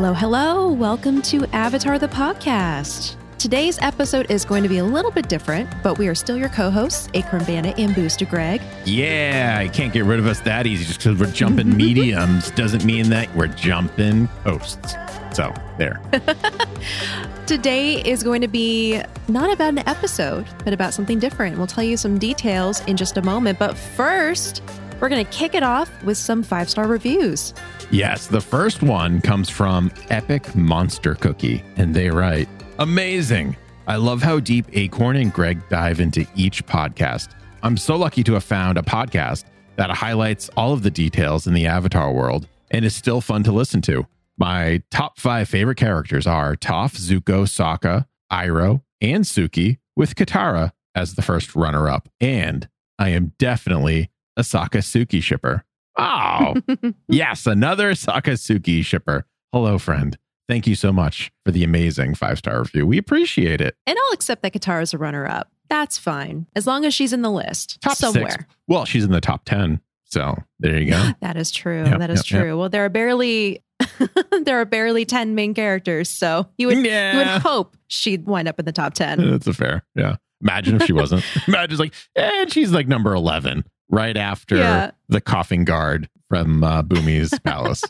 Hello, hello. Welcome to Avatar the Podcast. Today's episode is going to be a little bit different, but we are still your co hosts, Acorn Bandit and Booster Greg. Yeah, you can't get rid of us that easy just because we're jumping mediums doesn't mean that we're jumping hosts. So, there. Today is going to be not about an episode, but about something different. We'll tell you some details in just a moment. But first, we're going to kick it off with some five star reviews. Yes, the first one comes from Epic Monster Cookie, and they write Amazing. I love how deep Acorn and Greg dive into each podcast. I'm so lucky to have found a podcast that highlights all of the details in the Avatar world and is still fun to listen to. My top five favorite characters are Toph, Zuko, Sokka, Iroh, and Suki, with Katara as the first runner up. And I am definitely a Sokka Suki shipper. Oh, yes, another Sokka Suki shipper. Hello, friend. Thank you so much for the amazing five star review. We appreciate it. And I'll accept that Katara's a runner up. That's fine, as long as she's in the list Top somewhere. six. Well, she's in the top 10. So there you go. That is true. Yep, that is yep, true. yep. Well, there are barely there are barely ten main characters, so you would you would hope she'd wind up in the top ten. That's a fair. Yeah. Imagine if she wasn't. Imagine like, and she's like number 11, right after Yeah. the coughing guard from uh, Bumi's palace.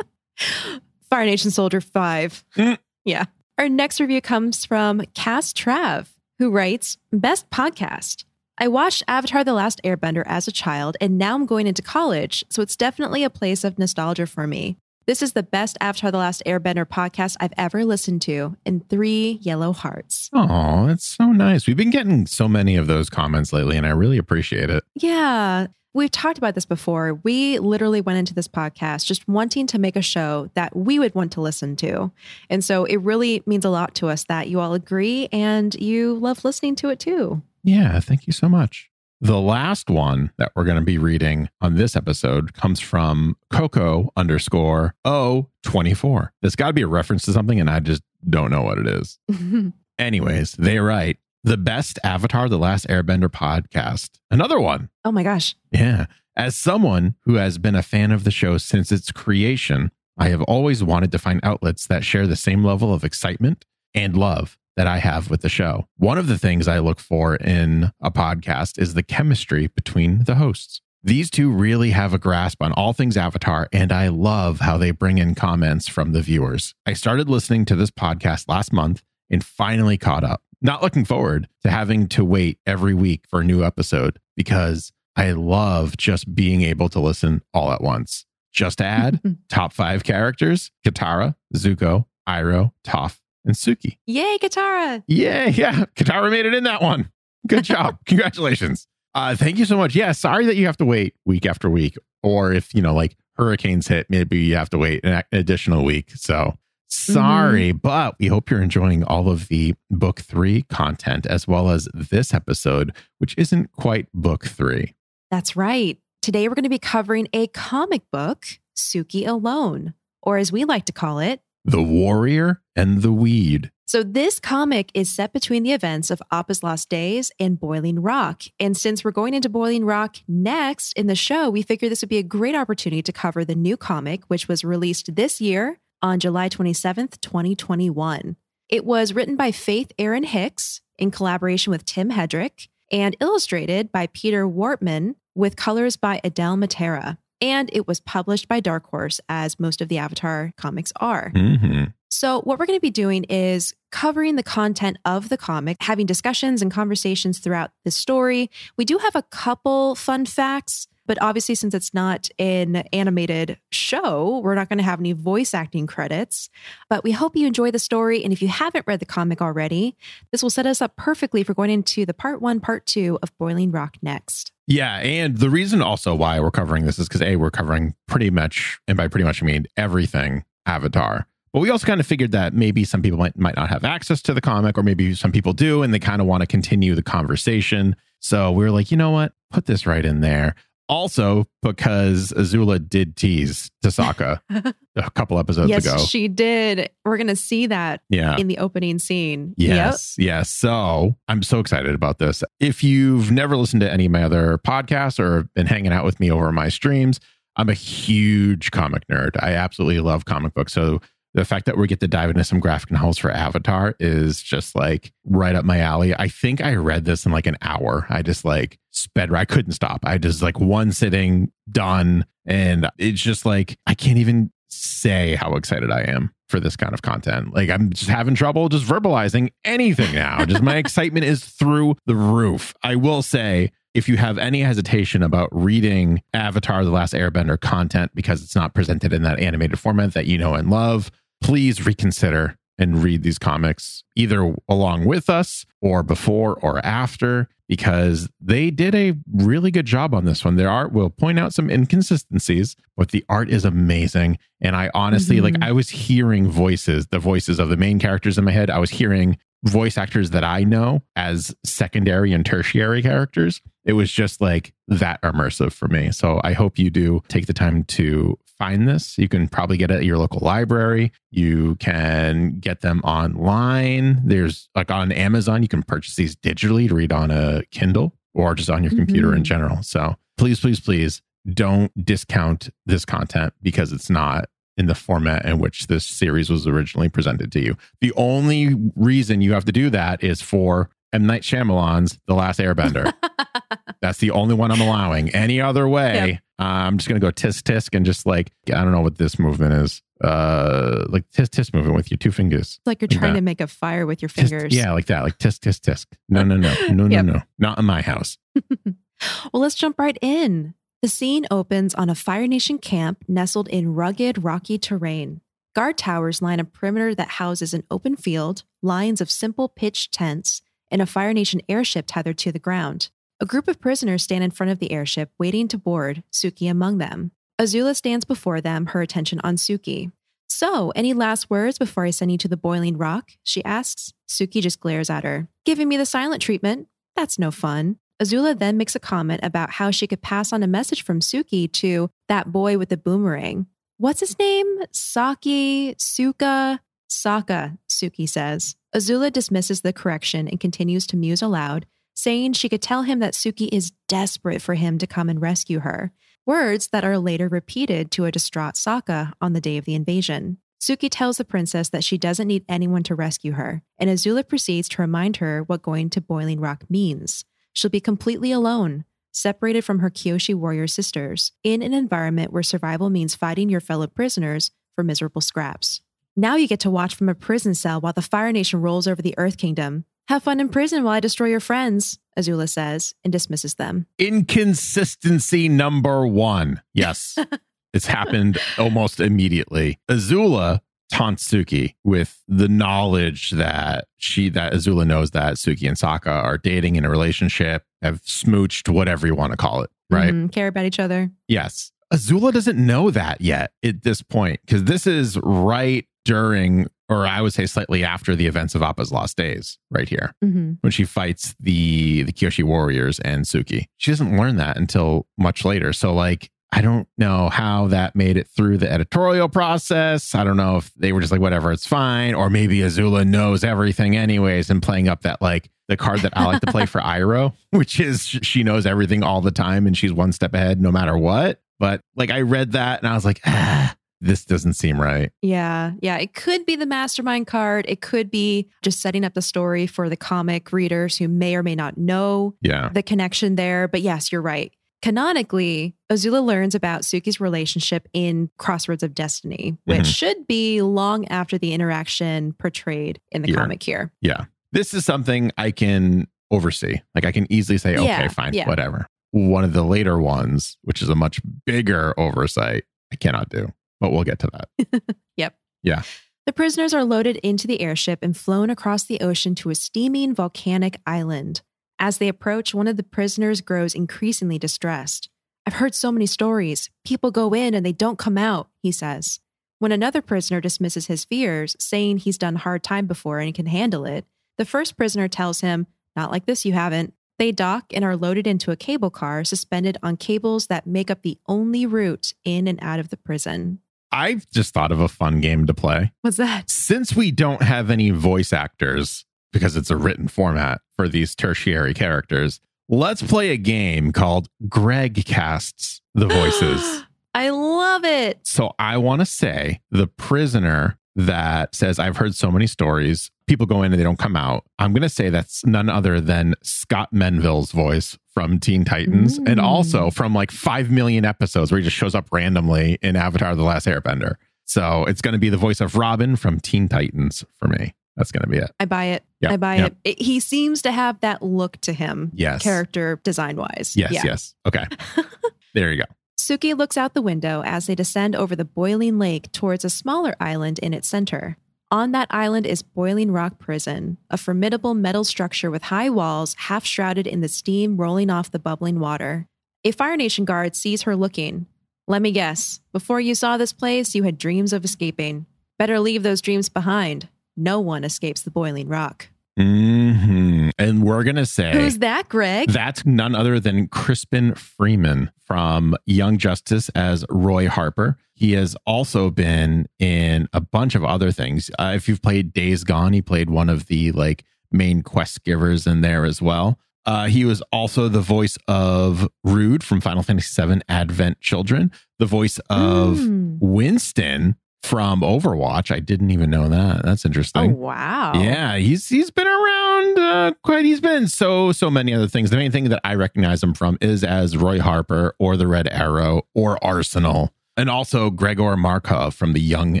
Fire Nation Soldier Five. Mm. Yeah. Our next review comes from Cass Trav, who writes Best podcast. I watched Avatar The Last Airbender as a child, and now I'm going into college, so it's definitely a place of nostalgia for me. This is the best Avatar The Last Airbender podcast I've ever listened to, in three yellow hearts. Oh, that's so nice. We've been getting so many of those comments lately, and I really appreciate it. Yeah. We've talked about this before. We literally went into this podcast just wanting to make a show that we would want to listen to. And so it really means a lot to us that you all agree and you love listening to it too. Yeah, thank you so much. The last one that we're going to be reading on this episode comes from Coco underscore O24. There's got to be a reference to something, and I just don't know what it is. Anyways, they write the best Avatar The Last Airbender podcast. Another one. oh my gosh. Yeah. As someone who has been a fan of the show since its creation, I have always wanted to find outlets that share the same level of excitement and love that I have with the show. One of the things I look for in a podcast is the chemistry between the hosts. These two really have a grasp on all things Avatar, and I love how they bring in comments from the viewers. I started listening to this podcast last month and finally caught up. Not looking forward to having to wait every week for a new episode because I love just being able to listen all at once. Just to add top five characters Katara, Zuko, Iroh, Toph, and Suki. Yay, Katara. Yeah, yeah. Katara made it in that one. Good job. Congratulations. Uh, thank you so much. Yeah, sorry that you have to wait week after week. Or if, you know, like hurricanes hit, maybe you have to wait an additional week. So sorry, but we hope you're enjoying all of the book three content as well as this episode, which isn't quite book three. That's right. Today we're going to be covering a comic book, Suki Alone, or as we like to call it, The Warrior and the Weed. So, this comic is set between the events of Appa's Lost Days and Boiling Rock. And since we're going into Boiling Rock next in the show, we figured this would be a great opportunity to cover the new comic, which was released this year on July 27th, 2021. It was written by Faith Erin Hicks in collaboration with Tim Hedrick and illustrated by Peter Wartman with colors by Adele Matera. And it was published by Dark Horse, as most of the Avatar comics are. hmm So, what we're going to be doing is covering the content of the comic, having discussions and conversations throughout the story. We do have a couple fun facts, but obviously, since it's not an animated show, we're not going to have any voice acting credits. But we hope you enjoy the story. And if you haven't read the comic already, this will set us up perfectly for going into the part one, part two of Boiling Rock next. Yeah, and the reason also why we're covering this is because a we're covering pretty much, and by pretty much I mean everything Avatar. But we also kind of figured that maybe some people might might not have access to the comic, or maybe some people do, and they kind of want to continue the conversation. So we were like, you know what, put this right in there. Also, because Azula did tease Tasaka a couple episodes yes, ago. she did. We're going to see that yeah. in the opening scene. Yes, yes. So I'm so excited about this. If you've never listened to any of my other podcasts or been hanging out with me over my streams, I'm a huge comic nerd. I absolutely love comic books. So the fact that we get to dive into some graphic novels for Avatar is just like right up my alley. I think I read this in like an hour. I just like sped, I couldn't stop. I just like one sitting done. And it's just like, I can't even say how excited I am for this kind of content. Like I'm just having trouble just verbalizing anything now. just my excitement is through the roof. I will say if you have any hesitation about reading Avatar The Last Airbender content because it's not presented in that animated format that you know and love, please reconsider and read these comics either along with us or before or after because they did a really good job on this one. Their art will point out some inconsistencies, but the art is amazing. And I honestly, mm-hmm. like, I was hearing voices, the voices of the main characters in my head. I was hearing voice actors that I know as secondary and tertiary characters. It was just like that immersive for me. So I hope you do take the time to find this. You can probably get it at your local library. You can get them online. There's like on Amazon, you can purchase these digitally to read on a Kindle or just on your computer mm-hmm. in general. So please, please, please don't discount this content because it's not in the format in which this series was originally presented to you. The only reason you have to do that is for M. Night Shyamalan's The Last Airbender. That's the only one I'm allowing. Any other way, yep. Uh, I'm just going to go tisk tisk and just like, I don't know what this movement is. Uh, like tisk tisk movement with your two fingers. like you're like trying that. to make a fire with your fingers. Tisk, yeah, like that. Like tisk tisk tisk. No, no, no, no, no, no. Not in my house. well, let's jump right in. The scene opens on a Fire Nation camp nestled in rugged, rocky terrain. Guard towers line a perimeter that houses an open field, lines of simple pitched tents, and a Fire Nation airship tethered to the ground. A group of prisoners stand in front of the airship, waiting to board, Suki among them. Azula stands before them, her attention on Suki. So, any last words before I send you to the boiling rock? She asks. Suki just glares at her. Giving me the silent treatment? That's no fun. Azula then makes a comment about how she could pass on a message from Suki to that boy with the boomerang. What's his name? Saki, Suka, Saka, Suki says. Azula dismisses the correction and continues to muse aloud, saying she could tell him that Suki is desperate for him to come and rescue her. Words that are later repeated to a distraught Sokka on the day of the invasion. Suki tells the princess that she doesn't need anyone to rescue her, and Azula proceeds to remind her what going to Boiling Rock means. She'll be completely alone, separated from her Kyoshi warrior sisters, in an environment where survival means fighting your fellow prisoners for miserable scraps. Now you get to watch from a prison cell while the Fire Nation rolls over the Earth Kingdom. Have fun in prison while I destroy your friends, Azula says and dismisses them. Inconsistency number one. Yes. it's happened almost immediately. Azula taunts Suki with the knowledge that she that Azula knows that Suki and Sokka are dating in a relationship, have smooched, whatever you want to call it, right? Mm-hmm, care about each other. Yes. Azula doesn't know that yet at this point because this is right during, or I would say slightly after the events of Appa's Lost Days, right here, mm-hmm. when she fights the the Kyoshi warriors and Suki. She doesn't learn that until much later. So like I don't know how that made it through the editorial process. I don't know if they were just like, whatever, it's fine. Or maybe Azula knows everything anyways and playing up that like the card that I like to play for Iroh, which is she knows everything all the time and she's one step ahead no matter what. But like I read that and I was like, ah, this doesn't seem right. Yeah. Yeah. It could be the mastermind card. It could be just setting up the story for the comic readers who may or may not know yeah. the connection there. But yes, you're right. Canonically, Azula learns about Suki's relationship in Crossroads of Destiny, which mm-hmm. should be long after the interaction portrayed in the here. comic here. Yeah. This is something I can oversee. Like I can easily say, yeah, okay, fine, yeah. whatever. One of the later ones, which is a much bigger oversight, I cannot do, but we'll get to that. yep. Yeah. The prisoners are loaded into the airship and flown across the ocean to a steaming volcanic island. As they approach, one of the prisoners grows increasingly distressed. I've heard so many stories. People go in and they don't come out, he says. When another prisoner dismisses his fears, saying he's done hard time before and can handle it, the first prisoner tells him, Not like this, you haven't. They dock and are loaded into a cable car suspended on cables that make up the only route in and out of the prison. I've just thought of a fun game to play. What's that? Since we don't have any voice actors, because it's a written format for these tertiary characters. Let's play a game called Greg Casts the Voices. I love it. So I want to say the prisoner that says, I've heard so many stories. People go in and they don't come out. I'm going to say that's none other than Scott Menville's voice from Teen Titans and Mm. also from like 5 million episodes where he just shows up randomly in Avatar The Last Airbender. So it's going to be the voice of Robin from Teen Titans for me. That's going to be it. I buy it. Yeah, I buy yeah. it. it. He seems to have that look to him, Yes. character design wise. Yes, Yeah. yes. Okay. there you go. Suki looks out the window as they descend over the boiling lake towards a smaller island in its center. On that island is Boiling Rock Prison, a formidable metal structure with high walls half shrouded in the steam rolling off the bubbling water. A Fire Nation guard sees her looking. Let me guess, before you saw this place, you had dreams of escaping. Better leave those dreams behind. No one escapes the Boiling Rock. Hmm And we're going to say. Who's that, Greg? That's none other than Crispin Freeman from Young Justice as Roy Harper. He has also been in a bunch of other things. Uh, if you've played Days Gone, he played one of the like main quest givers in there as well. Uh, he was also the voice of Rude from Final Fantasy VII Advent Children, the voice of Mm. Winston from Overwatch. I didn't even know that. That's Oh, interesting. wow. Yeah, he's he's been around uh, quite. He's been so so many other things. The main thing that I recognize him from is as Roy Harper or the Red Arrow or Arsenal, and also Gregor Markov from the Young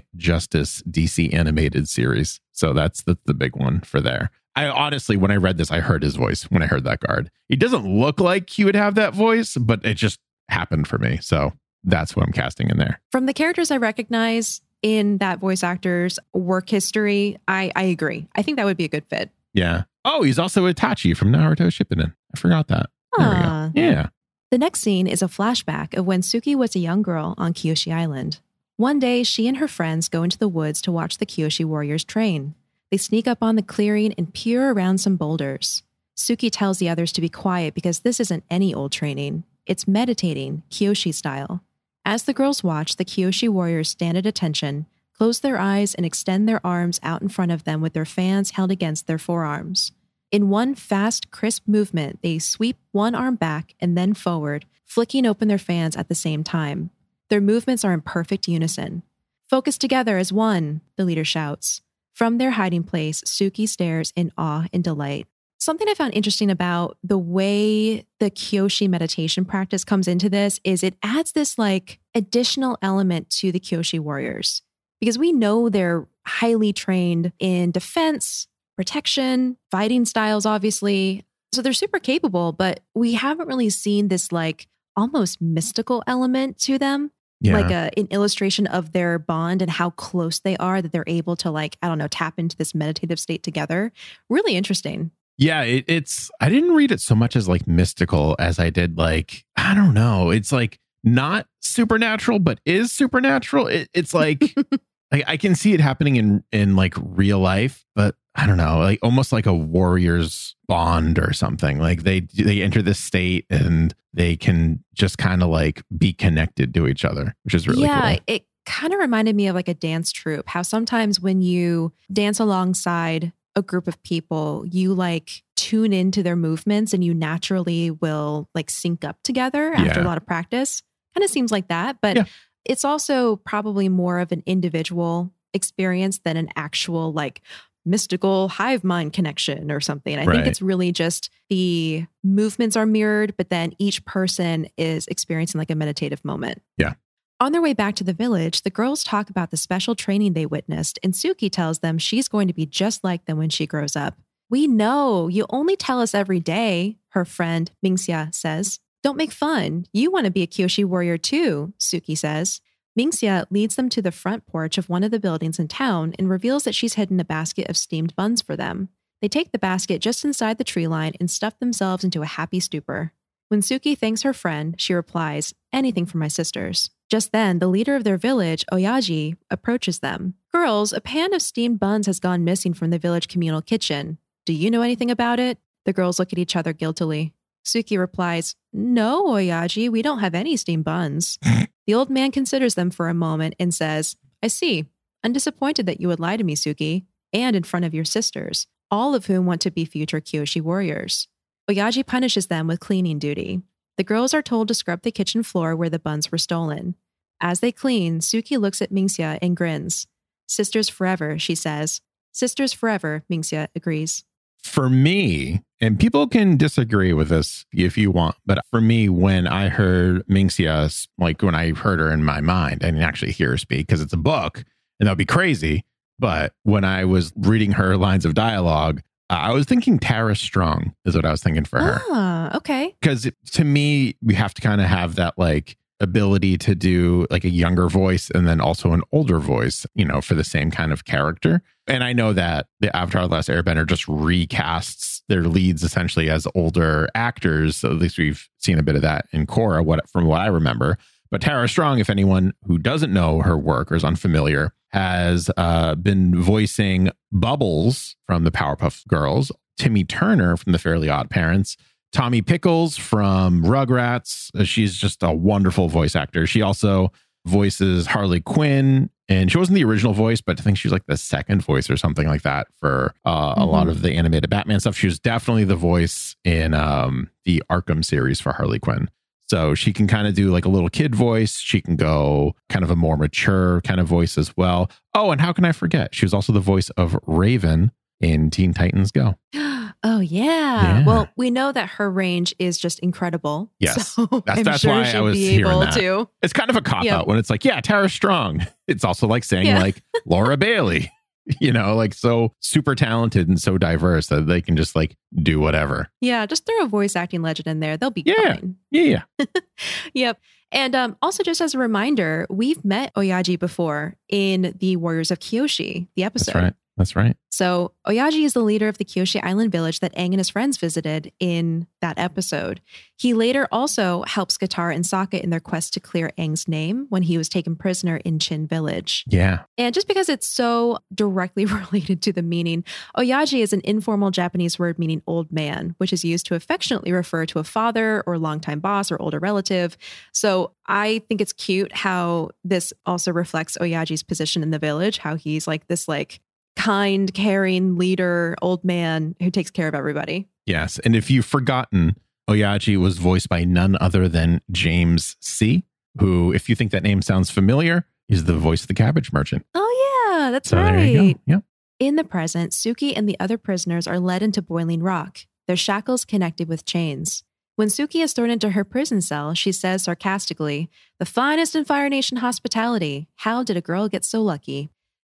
Justice DC animated series. So that's the the big one for there. I honestly, when I read this, I heard his voice when I heard that guard. He doesn't look like he would have that voice, but it just happened for me. So that's what I'm casting in there. From the characters I recognize in that voice actor's work history, I, I agree. I think that would be a good fit. Yeah. Oh, he's also Itachi from Naruto Shippuden. I forgot that. There Ah. we go. Yeah. The next scene is a flashback of when Suki was a young girl on Kyoshi Island. One day, she and her friends go into the woods to watch the Kyoshi warriors train. They sneak up on the clearing and peer around some boulders. Suki tells the others to be quiet because this isn't any old training. It's meditating, Kyoshi style. As the girls watch, the Kyoshi warriors stand at attention, close their eyes, and extend their arms out in front of them with their fans held against their forearms. In one fast, crisp movement, they sweep one arm back and then forward, flicking open their fans at the same time. Their movements are in perfect unison. Focus together as one, the leader shouts. From their hiding place, Suki stares in awe and delight. Something I found interesting about the way the Kyoshi meditation practice comes into this is it adds this like additional element to the Kyoshi warriors because we know they're highly trained in defense, protection, fighting styles, obviously. So they're super capable, but we haven't really seen this like almost mystical element to them, Yeah. like a, an illustration of their bond and how close they are that they're able to like, I don't know, tap into this meditative state together. Really interesting. Yeah, it, it's. I didn't read it so much as like mystical as I did like I don't know. It's like not supernatural, but is supernatural. It, it's like like I can see it happening in in like real life, but I don't know, like almost like a warrior's bond or something. Like they they enter this state and they can just kind of like be connected to each other, which is really yeah, cool. it kind of reminded me of like a dance troupe. How sometimes when you dance alongside a group of people, you like tune into their movements and you naturally will like sync up together after Yeah. a lot of practice. Kind of seems like that, but Yeah. it's also probably more of an individual experience than an actual like mystical hive mind connection or something. I Right. think it's really just the movements are mirrored, but then each person is experiencing like a meditative moment. On their way back to the village, the girls talk about the special training they witnessed, and Suki tells them she's going to be just like them when she grows up. We know, you only tell us every day, her friend Mingxia says. Don't make fun. You want to be a Kyoshi warrior too, Suki says. Mingxia leads them to the front porch of one of the buildings in town and reveals that she's hidden a basket of steamed buns for them. They take the basket just inside the tree line and stuff themselves into a happy stupor. When Suki thanks her friend, she replies, Anything for my sisters. Just then, the leader of their village, Oyaji, approaches them. Girls, a pan of steamed buns has gone missing from the village communal kitchen. Do you know anything about it? The girls look at each other guiltily. Suki replies, No, Oyaji, we don't have any steamed buns. the old man considers them for a moment and says, I see. I'm disappointed that you would lie to me, Suki, and in front of your sisters, all of whom want to be future Kyoshi warriors. Oyaji punishes them with cleaning duty. The girls are told to scrub the kitchen floor where the buns were stolen. As they clean, Suki looks at Mingxia and grins. Sisters forever, she says. Sisters forever, Mingxia agrees. For me, and people can disagree with this if you want, but for me, when I heard Mingxia, like when I heard her in my mind, I didn't actually hear her speak because it's a book and that would be crazy. But when I was reading her lines of dialogue, I was thinking Tara Strong is what I was thinking for her. Ah, okay. Because to me, we have to kind of have that like ability to do like a younger voice and then also an older voice, you know, for the same kind of character. And I know that the Avatar The Last Airbender just recasts their leads essentially as older actors. So at least we've seen a bit of that in Korra, what from what I remember. But Tara Strong, if anyone who doesn't know her work or is unfamiliar, has uh, been voicing Bubbles from the Powerpuff Girls, Timmy Turner from the Fairly Odd Parents, Tommy Pickles from Rugrats. Uh, she's just a wonderful voice actor. She also voices Harley Quinn, and she wasn't the original voice, but I think she's like the second voice or something like that for uh, mm-hmm. a lot of the animated Batman stuff. She was definitely the voice in um, the Arkham series for Harley Quinn. So she can kind of do like a little kid voice. She can go kind of a more mature kind of voice as well. Oh, and how can I forget? She was also the voice of Raven in Teen Titans Go. Oh yeah. yeah. Well, we know that her range is just incredible. Yes, so that's, that's sure why I was able that. To. It's kind of a cop yep. out when it's like, yeah, Tara Strong. It's also like saying yeah. like Laura Bailey. you know, like so super talented and so diverse that they can just like do whatever. Yeah, just throw a voice acting legend in there. They'll be yeah. fine. Yeah. Yeah. yep. And um, also, just as a reminder, we've met Oyaji before in the Warriors of Kyoshi, the episode. That's right. That's right. So Oyaji is the leader of the Kyoshi Island village that Aang and his friends visited in that episode. He later also helps Katara and Sokka in their quest to clear Aang's name when he was taken prisoner in Chin village. Yeah. And just because it's so directly related to the meaning, Oyaji is an informal Japanese word meaning old man, which is used to affectionately refer to a father or longtime boss or older relative. So I think it's cute how this also reflects Oyaji's position in the village, how he's like this like kind, caring leader, old man who takes care of everybody. Yes. And if you've forgotten, Oyaji was voiced by none other than James Sie., who, if you think that name sounds familiar, is the voice of the cabbage merchant. Oh, yeah, that's so right. There you go. Yep. In the present, Suki and the other prisoners are led into boiling rock, their shackles connected with chains. When Suki is thrown into her prison cell, she says sarcastically, The finest in Fire Nation hospitality. How did a girl get so lucky?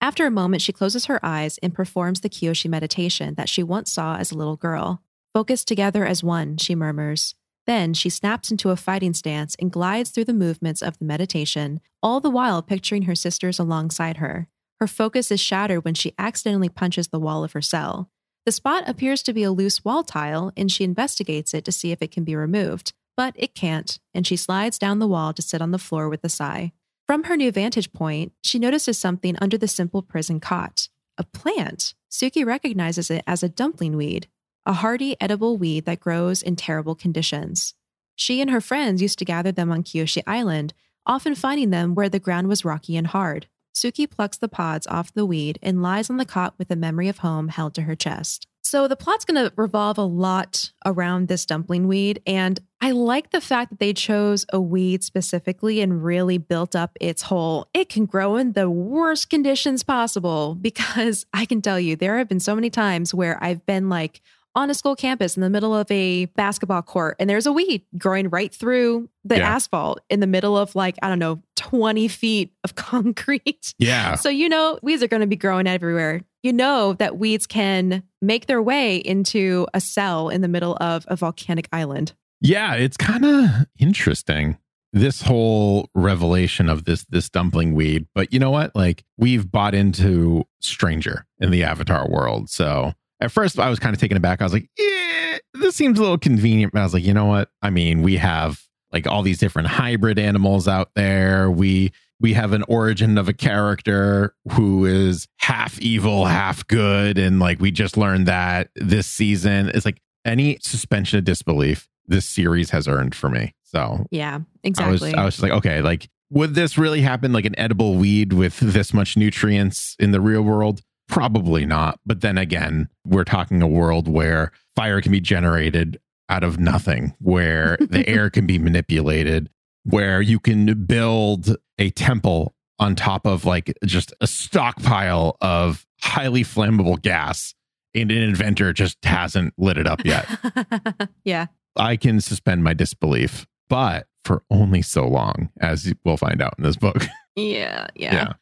After a moment, she closes her eyes and performs the Kyoshi meditation that she once saw as a little girl. Focus together as one, she murmurs. Then she snaps into a fighting stance and glides through the movements of the meditation, all the while picturing her sisters alongside her. Her focus is shattered when she accidentally punches the wall of her cell. The spot appears to be a loose wall tile, and she investigates it to see if it can be removed. But it can't, and she slides down the wall to sit on the floor with a sigh. From her new vantage point, she notices something under the simple prison cot a plant. Suki recognizes it as a dumpling weed, a hardy, edible weed that grows in terrible conditions. She and her friends used to gather them on Kyoshi Island, often finding them where the ground was rocky and hard. Suki plucks the pods off the weed and lies on the cot with a memory of home held to her chest. So the plot's going to revolve a lot around this dumpling weed. And I like the fact that they chose a weed specifically and really built up its whole, it can grow in the worst conditions possible. Because I can tell you, there have been so many times where I've been like, on a school campus in the middle of a basketball court and there's a weed growing right through the yeah. asphalt in the middle of like i don't know 20 feet of concrete yeah so you know weeds are going to be growing everywhere you know that weeds can make their way into a cell in the middle of a volcanic island. Yeah, it's kind of interesting this whole revelation of this this dumpling weed. But you know what? Like we've bought into Stranger in the Avatar world. So at first I was kind of taken aback. I was like, yeah, this seems a little convenient. But I was like, you know what? I mean, we have like all these different hybrid animals out there. We we have an origin of a character who is half evil, half good. And like we just learned that this season. It's like any suspension of disbelief this series has earned for me. So yeah, exactly. I was, I was just like, okay, like would this really happen like an edible weed with this much nutrients in the real world? Probably not. But then again, we're talking a world where fire can be generated out of nothing, where the air can be manipulated, where you can build a temple on top of like just a stockpile of highly flammable gas and an inventor just hasn't lit it up yet. yeah. I can suspend my disbelief, but for only so long, as we'll find out in this book. Yeah, yeah. yeah.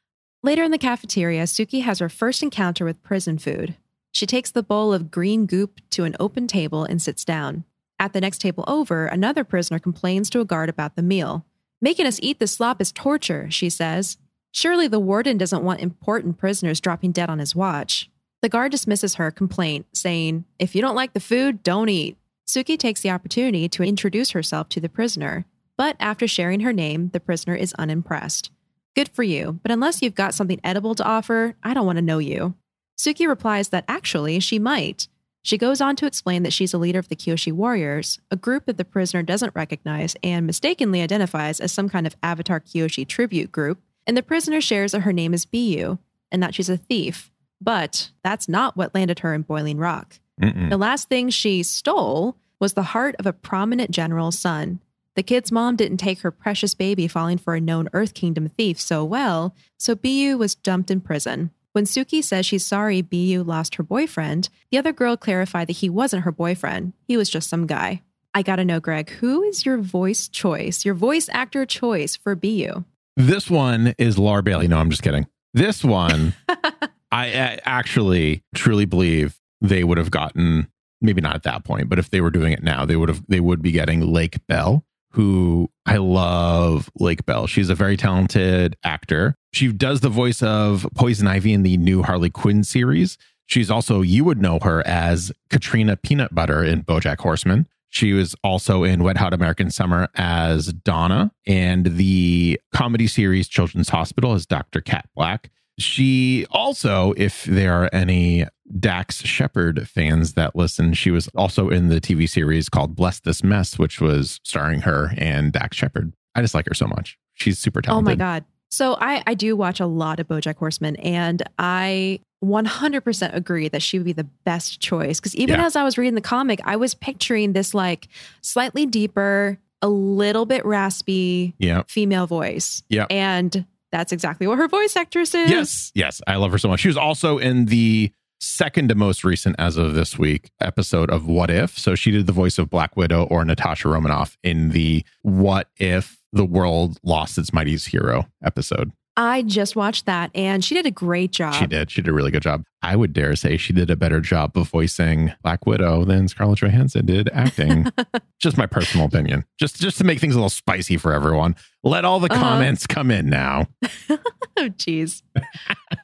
Later in the cafeteria, Suki has her first encounter with prison food. She takes the bowl of green goop to an open table and sits down. At the next table over, another prisoner complains to a guard about the meal. Making us eat the slop is torture, she says. Surely the warden doesn't want important prisoners dropping dead on his watch. The guard dismisses her complaint, saying, If you don't like the food, don't eat. Suki takes the opportunity to introduce herself to the prisoner, but after sharing her name, the prisoner is unimpressed. Good for you, but unless you've got something edible to offer, I don't want to know you. Suki replies that actually she might. She goes on to explain that she's a leader of the Kyoshi Warriors, a group that the prisoner doesn't recognize and mistakenly identifies as some kind of Avatar Kyoshi tribute group, and the prisoner shares that her name is Biyu and that she's a thief. But that's not what landed her in Boiling Rock. Mm-mm. The last thing she stole was the heart of a prominent general's son. The kid's mom didn't take her precious baby falling for a known Earth Kingdom thief so well, so Biyu was dumped in prison. When Suki says she's sorry Biyu lost her boyfriend, the other girl clarified that he wasn't her boyfriend. He was just some guy. I gotta know, Greg, who is your voice choice, your voice actor choice for Biyu? This one is Laura Bailey. No, I'm just kidding. This one, I actually truly believe they would have gotten maybe not at that point, but if they were doing it now, they would have they would be getting Lake Bell, who I love Lake Bell. She's a very talented actor. She does the voice of Poison Ivy in the new Harley Quinn series. She's also, you would know her as Katrina Peanut Butter in Bojack Horseman. She was also in Wet Hot American Summer as Donna and the comedy series Children's Hospital as Dr. Cat Black. She also, if there are any Dax Shepard fans that listen, she was also in the TV series called Bless This Mess, which was starring her and Dax Shepard. I just like her so much. She's super talented. Oh my God. So I, I do watch a lot of Bojack Horseman, and I 100% agree that she would be the best choice. Because even yeah. as I was reading the comic, I was picturing this like slightly deeper, a little bit raspy yep. female voice. Yeah. And that's exactly what her voice actress is. Yes. Yes. I love her so much. She was also in the second to most recent, as of this week, episode of What If. So she did the voice of Black Widow or Natasha Romanoff in the What If the World Lost Its Mightiest Hero episode. I just watched that and she did a great job. She did. She did a really good job. I would dare say she did a better job of voicing Black Widow than Scarlett Johansson did acting. just my personal opinion. Just just to make things a little spicy for everyone. Let all the uh-huh. comments come in now. oh jeez.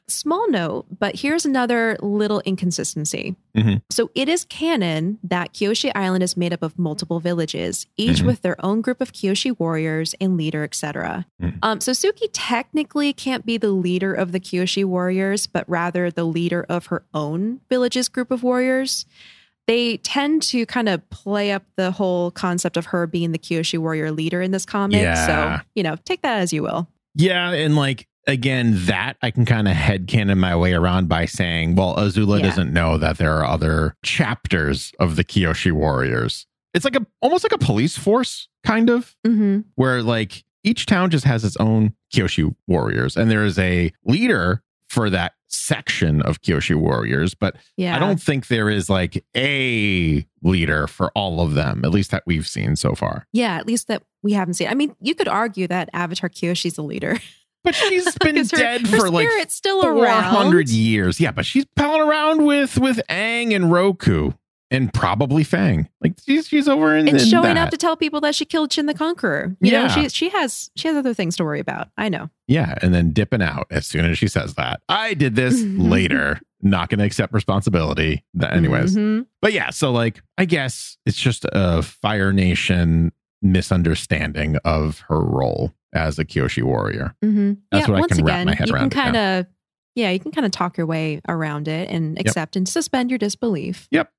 Small note, but here's another little inconsistency. Mm-hmm. So it is canon that Kyoshi Island is made up of multiple villages, each mm-hmm. with their own group of Kyoshi warriors and leader, etc. Mm-hmm. Um, so Suki technically can't be the leader of the Kyoshi warriors, but rather the leader of her own village's group of warriors. They tend to kind of play up the whole concept of her being the Kyoshi warrior leader in this comic. Yeah. So, you know, take that as you will. Yeah. And like, again, that I can kind of headcanon my way around by saying, well, Azula yeah. doesn't know that there are other chapters of the Kyoshi warriors. It's like a almost like a police force, kind of, mm-hmm. where like each town just has its own Kyoshi warriors, and there is a leader for that section of Kyoshi warriors, but yeah. I don't think there is like a leader for all of them, at least that we've seen so far. Yeah, at least that we haven't seen. I mean, you could argue that Avatar Kyoshi's a leader. But she's been her, dead her for like still 400 years. Yeah, but she's palling around with with Aang and Roku and probably Fang. Like she's she's over in and in showing that. up to tell people that she killed Chin the Conqueror. You yeah. know, she she has she has other things to worry about. I know. Yeah, and then dipping out as soon as she says that. I did this later. Not going to accept responsibility. That, Anyways, mm-hmm. but yeah. So like, I guess it's just a Fire Nation misunderstanding of her role as a Kyoshi warrior. Mm-hmm. That's yeah, what I can again, wrap my head you around. Can kind of, yeah, you can kind of talk your way around it and accept yep. and suspend your disbelief. Yep.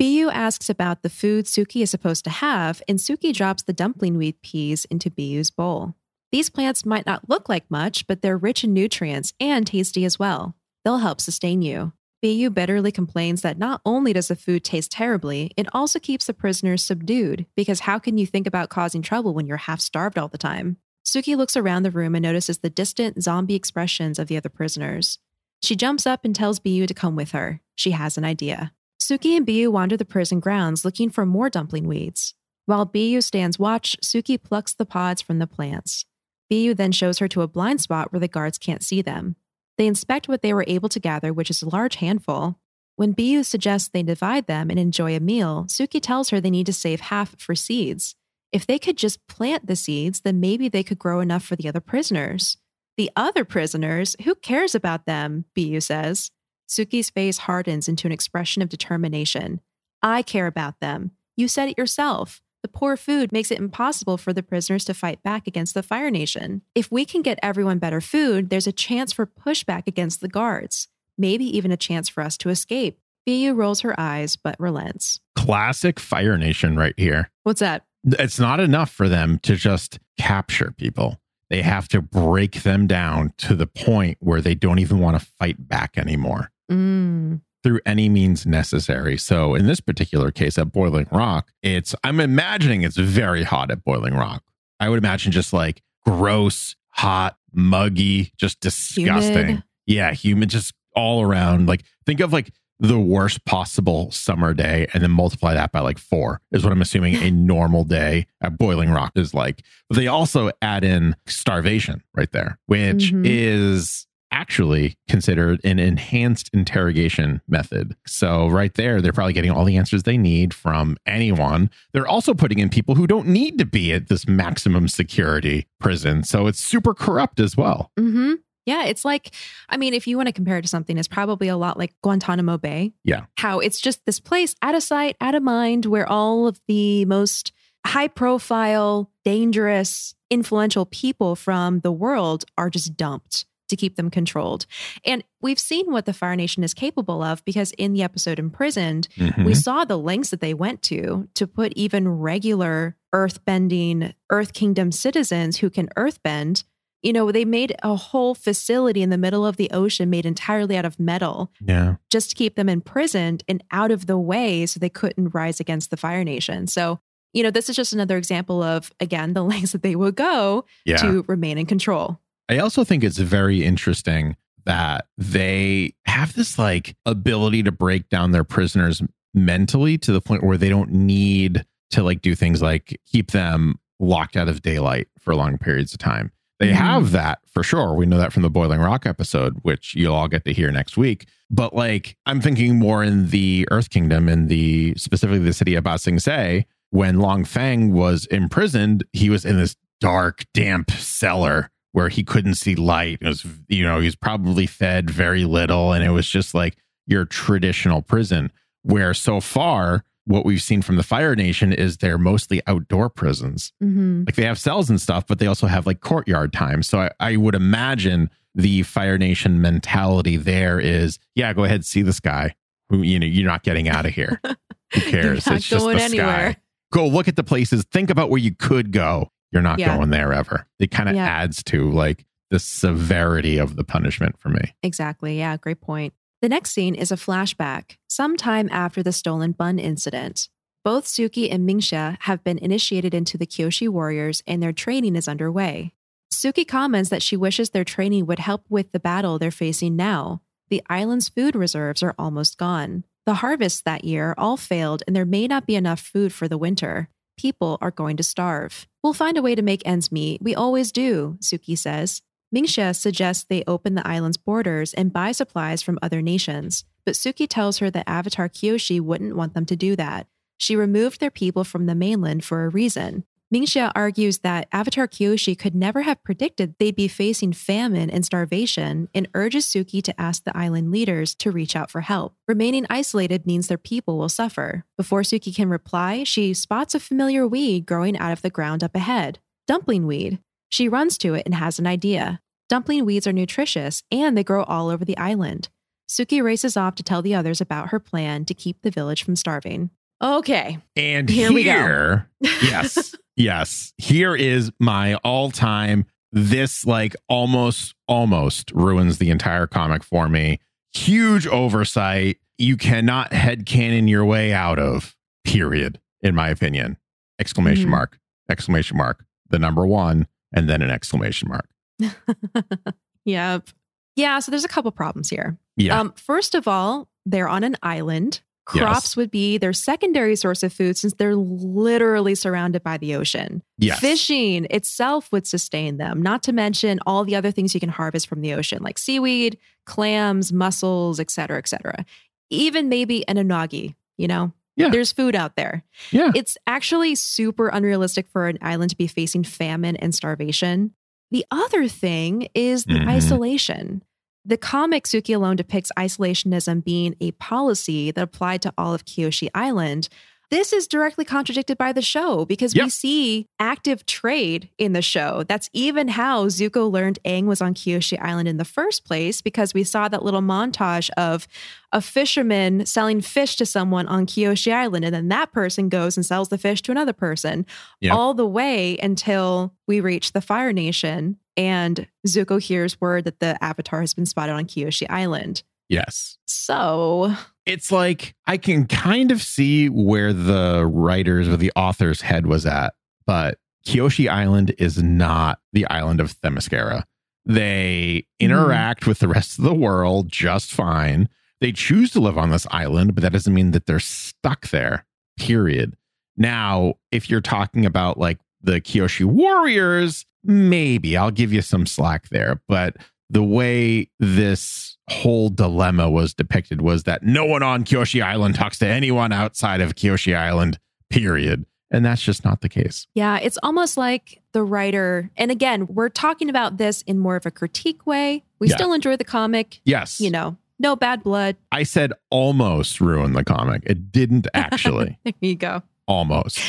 Biyu asks about the food Suki is supposed to have, and Suki drops the dumpling weed peas into Biyu's bowl. These plants might not look like much, but they're rich in nutrients and tasty as well. They'll help sustain you. Biyu bitterly complains that not only does the food taste terribly, it also keeps the prisoners subdued, because how can you think about causing trouble when you're half starved all the time? Suki looks around the room and notices the distant zombie expressions of the other prisoners. She jumps up and tells Biyu to come with her. She has an idea. Suki and Biyu wander the prison grounds looking for more dumpling weeds. While Biyu stands watch, Suki plucks the pods from the plants. Biyu then shows her to a blind spot where the guards can't see them. They inspect what they were able to gather, which is a large handful. When Biyu suggests they divide them and enjoy a meal, Suki tells her they need to save half for seeds. If they could just plant the seeds, then maybe they could grow enough for the other prisoners. The other prisoners, who cares about them? Biyu says. Suki's face hardens into an expression of determination. I care about them. You said it yourself. The poor food makes it impossible for the prisoners to fight back against the Fire Nation. If we can get everyone better food, there's a chance for pushback against the guards maybe even a chance for us to escape. Biyu rolls her eyes but relents. Classic Fire Nation right here. What's that? It's not enough for them to just capture people. They have to break them down to the point where they don't even want to fight back anymore. Mm. Through any means necessary. So, in this particular case at Boiling Rock, it's, I'm imagining it's very hot at Boiling Rock. I would imagine just like gross, hot, muggy, just disgusting. Humid. Yeah, humid, just all around. Like think of like the worst possible summer day and then multiply that by like four is what I'm assuming a normal day at Boiling Rock is like. But they also add in starvation right there, which Mhm. is actually considered an enhanced interrogation method. So right there, they're probably getting all the answers they need from anyone. They're also putting in people who don't need to be at this maximum security prison. So it's super corrupt as well. hmm Yeah, it's like, I mean, if you want to compare it to something, it's probably a lot like Guantanamo Bay. Yeah. How it's just this place out of sight, out of mind, where all of the most high profile, dangerous, influential people from the world are just dumped to keep them controlled. And we've seen what the Fire Nation is capable of because in the episode Imprisoned, Mhm. we saw the lengths that they went to to put even regular earthbending Earth Kingdom citizens who can earthbend. You know, they made a whole facility in the middle of the ocean made entirely out of metal yeah. just to keep them imprisoned and out of the way so they couldn't rise against the Fire Nation. So, you know, this is just another example of, again, the lengths that they will go Yeah. to remain in control. I also think it's very interesting that they have this like ability to break down their prisoners mentally to the point where they don't need to like do things like keep them locked out of daylight for long periods of time. They Mhm. have that for sure. We know that from the Boiling Rock episode, which you'll all get to hear next week. But like, I'm thinking more in the Earth Kingdom, in the specifically the city of Ba Sing Se, when Long Feng was imprisoned, he was in this dark, damp cellar where he couldn't see light. It was, you know, he was probably fed very little, and it was just like your traditional prison. Where so far, what we've seen from the Fire Nation is they're mostly outdoor prisons Mm-hmm. like they have cells and stuff, but they also have like courtyard time. So I, I would imagine the Fire Nation mentality there is, yeah, go ahead, see this guy. Who you know, you're not getting out of here. Who cares? it's just the anywhere. sky. Go look at the places. Think about where you could go. You're not Yeah. going there ever. It kind of Yeah. adds to like the severity of the punishment for me. Exactly. Yeah, great point. The next scene is a flashback, sometime after the stolen bun incident. Both Suki and Mingxia have been initiated into the Kyoshi warriors and their training is underway. Suki comments that she wishes their training would help with the battle they're facing now. The island's food reserves are almost gone. The harvests that year all failed, and there may not be enough food for the winter. People are going to starve. We'll find a way to make ends meet. We always do, Suki says. Mingxia suggests they open the island's borders and buy supplies from other nations, but Suki tells her that Avatar Kyoshi wouldn't want them to do that. She removed their people from the mainland for a reason. Mingxia argues that Avatar Kyoshi could never have predicted they'd be facing famine and starvation and urges Suki to ask the island leaders to reach out for help. Remaining isolated means their people will suffer. Before Suki can reply, she spots a familiar weed growing out of the ground up ahead dumpling weed. She runs to it and has an idea. Dumpling weeds are nutritious and they grow all over the island. Suki races off to tell the others about her plan to keep the village from starving. Okay. And Here we go. yes, yes, here is my all-time. This like almost almost ruins the entire comic for me. Huge oversight. You cannot head headcanon your way out of. Period. In my opinion. Exclamation Mhm. mark. Exclamation mark. The number one. and then an exclamation mark. yep. Yeah, so there's a couple problems here. Yeah. Um, first of all, they're on an island. Crops Yes. would be their secondary source of food since they're literally surrounded by the ocean. yes. Fishing itself would sustain them, not to mention all the other things you can harvest from the ocean, like seaweed, clams, mussels, et cetera, et cetera. Even maybe an unagi, you know? Yeah. There's food out there. Yeah. It's actually super unrealistic for an island to be facing famine and starvation. The other thing is the Mhm. isolation. The comic Suki alone depicts isolationism being a policy that applied to all of Kyoshi Island. This is directly contradicted by the show because we see active trade in the show. That's even how Zuko learned Aang was on Kyoshi Island in the first place because we saw that little montage of a fisherman selling fish to someone on Kyoshi Island. And then that person goes and sells the fish to another person Yep. all the way until we reach the Fire Nation and Zuko hears word that the Avatar has been spotted on Kyoshi Island. yes. So, It's like I can kind of see where the writers or the author's head was at, but Kyoshi Island is not the island of Themyscira. They mm-hmm. interact with the rest of the world just fine. They choose to live on this island, but that doesn't mean that they're stuck there, period. Now, if you're talking about like the Kyoshi warriors, maybe I'll give you some slack there. But the way this whole dilemma was depicted was that no one on Kyoshi Island talks to anyone outside of Kyoshi Island, period. And that's just not the case. yeah, it's almost like the writer, and again, we're talking about this in more of a critique way. We Yeah. still enjoy the comic, Yes. you know, no bad blood. I said almost ruin the comic. It didn't actually. There you go. almost.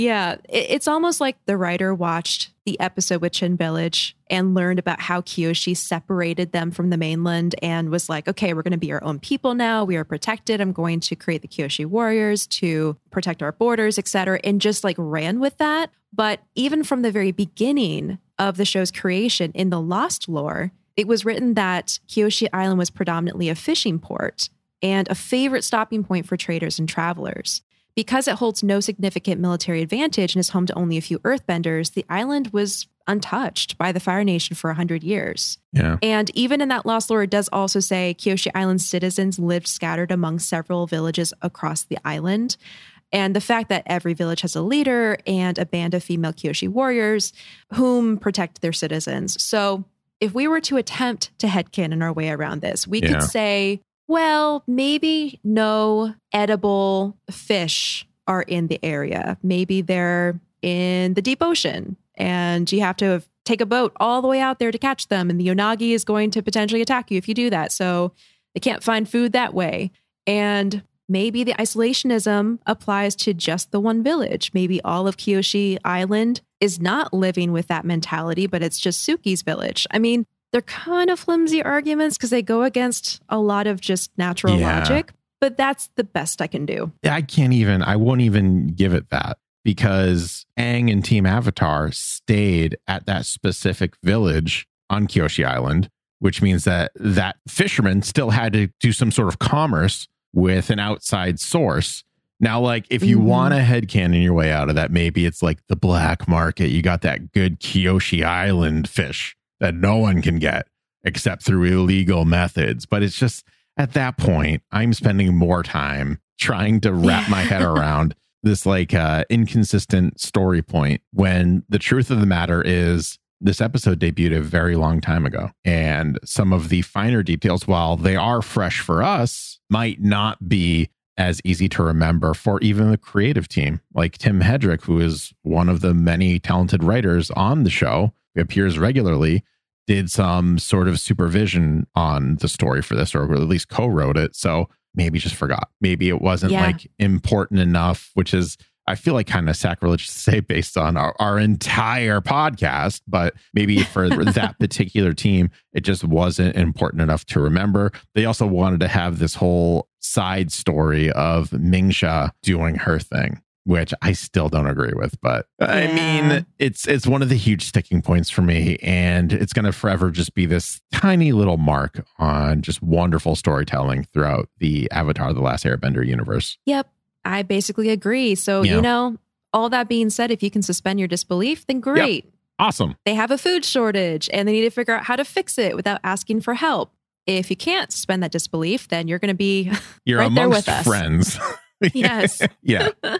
Yeah, it- it's almost like the writer watched the episode with Chin Village and learned about how Kyoshi separated them from the mainland and was like, okay, we're going to be our own people now. We are protected. I'm going to create the Kyoshi warriors to protect our borders, etc. And just like ran with that. But even from the very beginning of the show's creation in the Lost lore, it was written that Kyoshi Island was predominantly a fishing port and a favorite stopping point for traders and travelers. Because it holds no significant military advantage and is home to only a few earthbenders, the island was untouched by the Fire Nation for 100 years. Yeah. And even in that lost lore, it does also say Kyoshi Island citizens lived scattered among several villages across the island. And the fact that every village has a leader and a band of female Kyoshi warriors whom protect their citizens. So if we were to attempt to headcanon our way around this, we Yeah. could say, well, maybe no edible fish are in the area. Maybe they're in the deep ocean and you have to take a boat all the way out there to catch them. And the unagi is going to potentially attack you if you do that. So they can't find food that way. And maybe the isolationism applies to just the one village. Maybe all of Kyoshi Island is not living with that mentality, but it's just Suki's village. I mean, they're kind of flimsy arguments because they go against a lot of just natural Yeah. logic, but that's the best I can do. I can't even, I won't even give it that because Aang and Team Avatar stayed at that specific village on Kyoshi Island, which means that that fisherman still had to do some sort of commerce with an outside source. Now, like if you Mhm. want to headcanon your way out of that, maybe it's like the black market. You got that good Kyoshi Island fish that no one can get except through illegal methods. But it's just at that point, I'm spending more time trying to wrap my head around this like uh, inconsistent story point when the truth of the matter is this episode debuted a very long time ago. And some of the finer details while they are fresh for us might not be as easy to remember for even the creative team. Like tim hedrick who is one of the many talented writers on the show who appears regularly did some sort of supervision on the story for this or at least co-wrote it. So maybe just forgot. Maybe it wasn't Yeah. like important enough which is i feel like kind of sacrilegious to say based on our, our entire podcast but maybe for that particular team it just wasn't important enough to remember. They also wanted to have this whole side story of Mingxia doing her thing which I still don't agree with. But I mean, it's it's one of the huge sticking points for me, and it's going to forever just be this tiny little mark on just wonderful storytelling throughout the Avatar: The Last Airbender universe. Yep, I basically agree. So, Yeah. you know, all that being said, if you can suspend your disbelief, then great. Awesome. They have a food shortage and they need to figure out how to fix it without asking for help. If you can't suspend that disbelief, then you're going to be You're right there amongst with us. friends. Yes. yeah.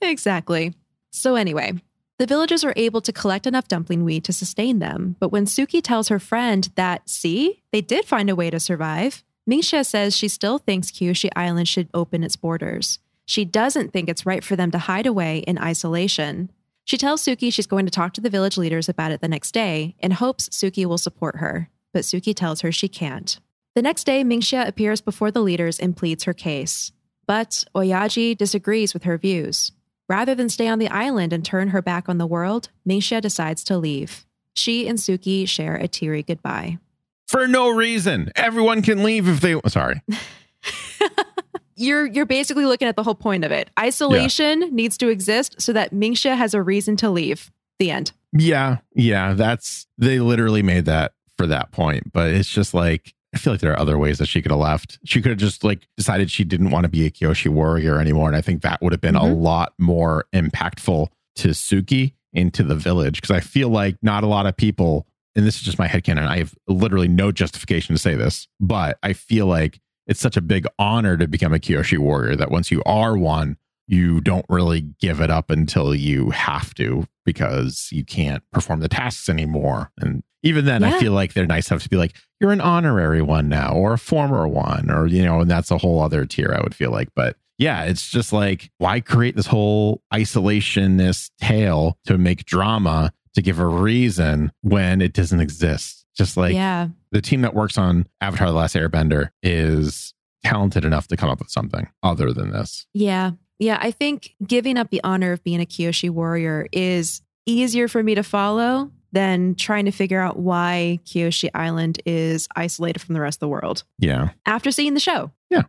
exactly. So, anyway, the villagers are able to collect enough dumpling weed to sustain them. But when Suki tells her friend that, see, they did find a way to survive, Mingxia says she still thinks Kyoshi Island should open its borders. She doesn't think it's right for them to hide away in isolation. She tells Suki she's going to talk to the village leaders about it the next day and hopes Suki will support her. But Suki tells her she can't. The next day, Mingxia appears before the leaders and pleads her case. But Oyaji disagrees with her views. Rather than stay on the island and turn her back on the world, Mingxia decides to leave. She and Suki share a teary goodbye. For no reason. Everyone can leave if they. Sorry. You're you're basically looking at the whole point of it. Isolation needs to exist so that Mingxia has a reason to leave. The end. Yeah. Yeah. That's. They literally made that for that point. But it's just like. I feel like there are other ways that she could have left. She could have just like decided she didn't want to be a Kyoshi warrior anymore. And I think that would have been a Mhm. lot more impactful to Suki into the village. Cause I feel like not a lot of people, and this is just my headcanon, I have literally no justification to say this, but I feel like it's such a big honor to become a Kyoshi warrior that once you are one, you don't really give it up until you have to because you can't perform the tasks anymore. And even then, I feel like they're nice enough to be like, you're an honorary one now or a former one, or, you know, and that's a whole other tier, I would feel like. But yeah, it's just like, why create this whole isolationist tale to make drama to give a reason when it doesn't exist? Just like yeah. the team that works on Avatar The Last Airbender is talented enough to come up with something other than this. Yeah. Yeah. I think giving up the honor of being a Kyoshi warrior is easier for me to follow than trying to figure out why Kyoshi Island is isolated from the rest of the world Yeah. after seeing the show. Yeah.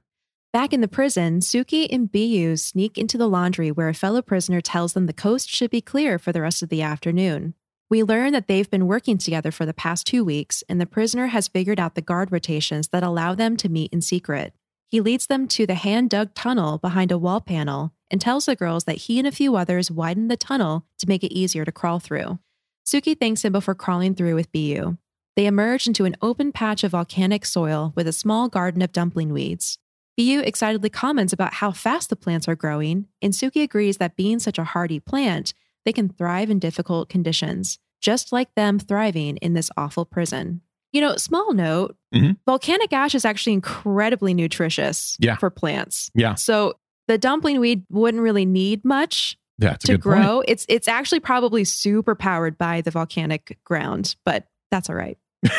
Back in the prison, Suki and Biyu sneak into the laundry where a fellow prisoner tells them the coast should be clear for the rest of the afternoon. We learn that they've been working together for the past two weeks, and the prisoner has figured out the guard rotations that allow them to meet in secret. He leads them to the hand dug tunnel behind a wall panel and tells the girls that he and a few others widened the tunnel to make it easier to crawl through. Suki thanks him before crawling through with Biyu. They emerge into an open patch of volcanic soil with a small garden of dumpling weeds. Biyu excitedly comments about how fast the plants are growing, and Suki agrees that being such a hardy plant, they can thrive in difficult conditions, just like them thriving in this awful prison. You know, small note Mhm. volcanic ash is actually incredibly nutritious Yeah. for plants. Yeah. So the dumpling weed wouldn't really need much Yeah. To good point. grow. It's it's actually probably super powered by the volcanic ground, but that's all right.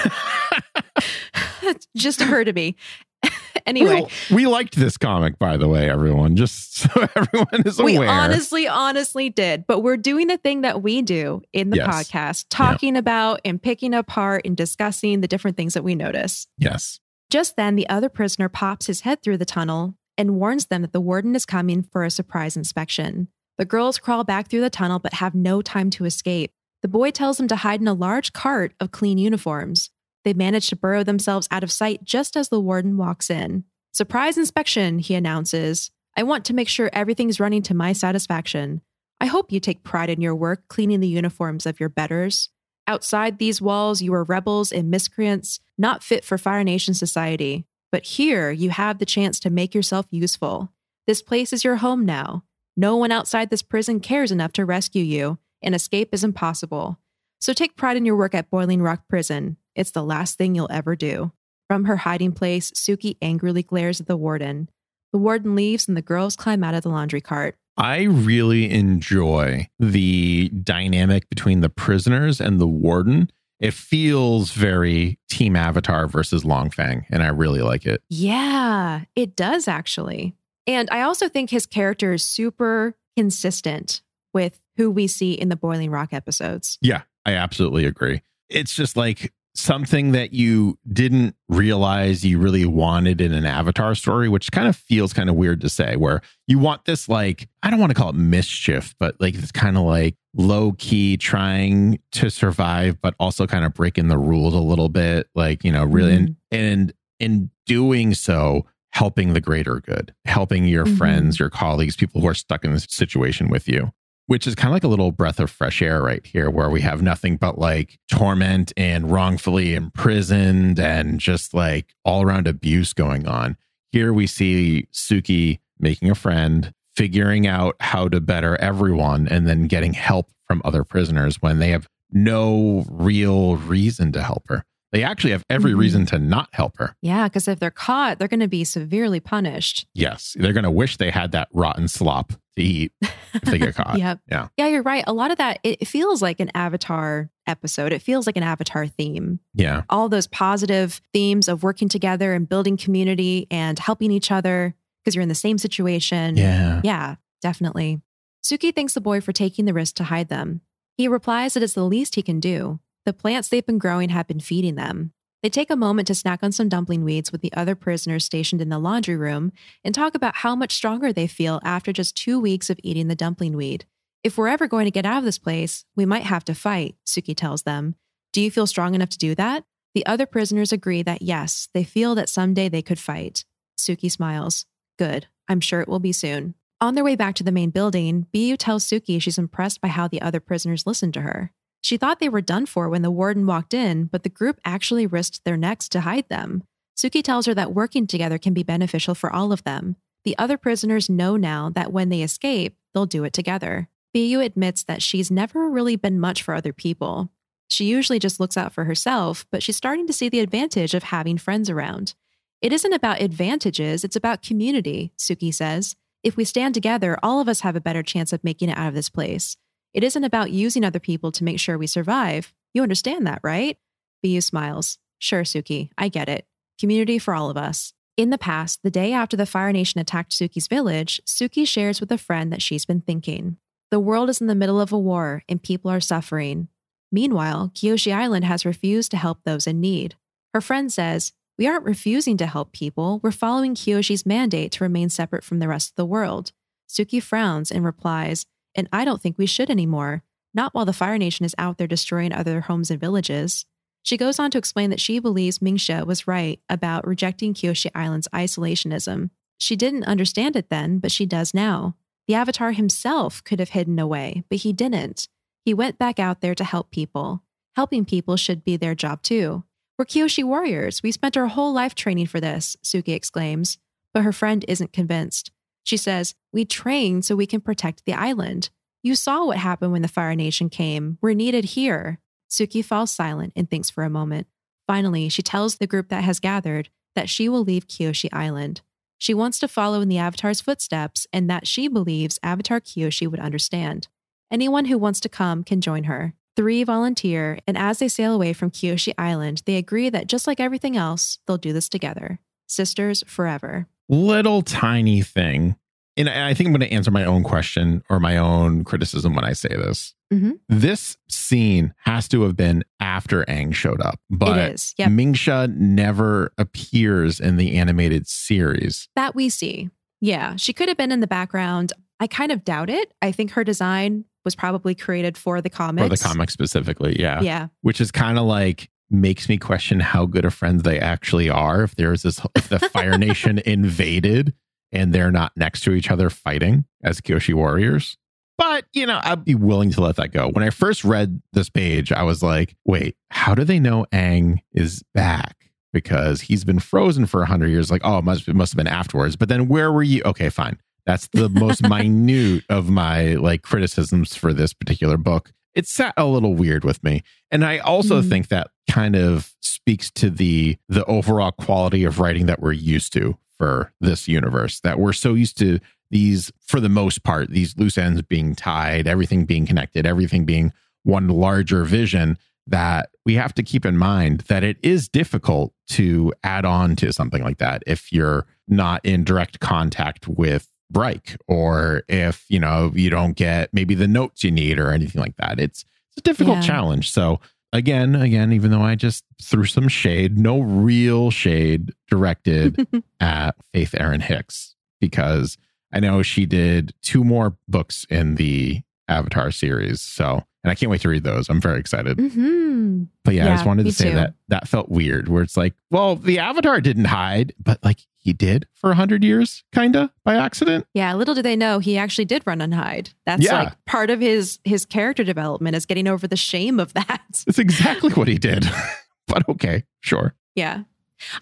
Just occurred to me. anyway, we, we liked this comic, by the way, everyone, just so everyone is aware, we honestly, honestly did. But we're doing the thing that we do in the Yes. podcast, talking about and picking apart and discussing the different things that we notice. yes. Just then, the other prisoner pops his head through the tunnel and warns them that the warden is coming for a surprise inspection. The girls crawl back through the tunnel but have no time to escape. The boy tells them to hide in a large cart of clean uniforms. They manage to burrow themselves out of sight just as the warden walks in. Surprise inspection, he announces. I want to make sure everything's running to my satisfaction. I hope you take pride in your work cleaning the uniforms of your betters. Outside these walls, you are rebels and miscreants, not fit for Fire Nation society. But here, you have the chance to make yourself useful. This place is your home now. No one outside this prison cares enough to rescue you, and escape is impossible. So take pride in your work at Boiling Rock Prison. It's the last thing you'll ever do. From her hiding place, Suki angrily glares at the warden. The warden leaves, and the girls climb out of the laundry cart. I really enjoy the dynamic between the prisoners and the warden. It feels very Team Avatar versus Long Feng, and I really like it. Yeah, it does actually. And I also think his character is super consistent with who we see in the Boiling Rock episodes. Yeah, I absolutely agree. It's just like something that you didn't realize you really wanted in an Avatar story, which kind of feels kind of weird to say, where you want this, like, I don't want to call it mischief, but like it's kind of like low key trying to survive, but also kind of breaking the rules a little bit. Like, you know, really, mm-hmm. and, and in doing so, helping the greater good, helping your Mhm. friends, your colleagues, people who are stuck in this situation with you which is kind of like a little breath of fresh air right here, where we have nothing but like torment and wrongfully imprisoned and just like all around abuse going on. Here we see Suki making a friend, figuring out how to better everyone, and then getting help from other prisoners when they have no real reason to help her. They actually have every Mhm. reason to not help her. Yeah, because if they're caught, they're going to be severely punished. Yes, they're going to wish they had that rotten slop to eat if they get caught. Yep. Yeah. Yeah, you're right. A lot of that, it feels like an Avatar episode. It feels like an Avatar theme. Yeah. All those positive themes of working together and building community and helping each other because you're in the same situation. Yeah. Yeah, definitely. Suki thanks the boy for taking the risk to hide them. He replies that it's the least he can do. The plants they've been growing have been feeding them. They take a moment to snack on some dumpling weeds with the other prisoners stationed in the laundry room and talk about how much stronger they feel after just two weeks of eating the dumpling weed. If we're ever going to get out of this place, we might have to fight, Suki tells them. Do you feel strong enough to do that? The other prisoners agree that yes, they feel that someday they could fight. Suki smiles. Good. I'm sure it will be soon. On their way back to the main building, Biyu tells Suki she's impressed by how the other prisoners listen to her. She thought they were done for when the warden walked in, but the group actually risked their necks to hide them. Suki tells her that working together can be beneficial for all of them. The other prisoners know now that when they escape, they'll do it together. Biyu admits that she's never really been much for other people. She usually just looks out for herself, but she's starting to see the advantage of having friends around. It isn't about advantages, it's about community, Suki says. If we stand together, all of us have a better chance of making it out of this place. It isn't about using other people to make sure we survive. You understand that, right? Biyu smiles. Sure, Suki, I get it. Community for all of us. In the past, the day after the Fire Nation attacked Suki's village, Suki shares with a friend that she's been thinking. The world is in the middle of a war and people are suffering. Meanwhile, Kyoshi Island has refused to help those in need. Her friend says, We aren't refusing to help people, we're following Kyoshi's mandate to remain separate from the rest of the world. Suki frowns and replies, And I don't think we should anymore, not while the Fire Nation is out there destroying other homes and villages. She goes on to explain that she believes Mingxia was right about rejecting Kyoshi Island's isolationism. She didn't understand it then, but she does now. The Avatar himself could have hidden away, but he didn't. He went back out there to help people. Helping people should be their job too. We're Kyoshi warriors. We spent our whole life training for this, Suki exclaims. But her friend isn't convinced. She says, We trained so we can protect the island. You saw what happened when the Fire Nation came. We're needed here. Suki falls silent and thinks for a moment. Finally, she tells the group that has gathered that she will leave Kyoshi Island. She wants to follow in the Avatar's footsteps and that she believes Avatar Kyoshi would understand. Anyone who wants to come can join her. Three volunteer, and as they sail away from Kyoshi Island, they agree that just like everything else, they'll do this together. Sisters forever. Little tiny thing. And I I think I'm going to answer my own question or my own criticism when I say this. Mhm. This scene has to have been after Aang showed up, but it is. Yep. Mingxia never appears in the animated series. That we see. Yeah. She could have been in the background. I kind of doubt it. I think her design was probably created for the comics. For the comic specifically, yeah. Yeah. Which is kind of like makes me question how good of friends they actually are. If there's this, if the Fire Nation invaded and they're not next to each other fighting as Kyoshi warriors. But, you know, I'd be willing to let that go. When I first read this page, I was like, wait, how do they know Aang is back? Because he's been frozen for 100 years. Like, oh, it must, it must have been afterwards. But then where were you? Okay, fine. That's the most minute of my like criticisms for this particular book. It sat a little weird with me. And I also Mhm. think that kind of speaks to the the overall quality of writing that we're used to for this universe. That we're so used to these for the most part, these loose ends being tied, everything being connected, everything being one larger vision that we have to keep in mind that it is difficult to add on to something like that if you're not in direct contact with Bryke or if you know you don't get maybe the notes you need or anything like that. It's it's a difficult Yeah. challenge. So again, again, even though I just threw some shade, no real shade directed at Faith Erin Hicks because I know she did two more books in the Avatar series. So And I can't wait to read those. I'm very excited. hmm But yeah, I just wanted to say too. that that felt weird where it's like, well, the Avatar didn't hide, but like he did for a 100 years, kind of by accident. Yeah, little do they know he actually did run and hide. That's Yeah. like part of his his character development is getting over the shame of that. It's exactly what he did. but okay, sure. Yeah.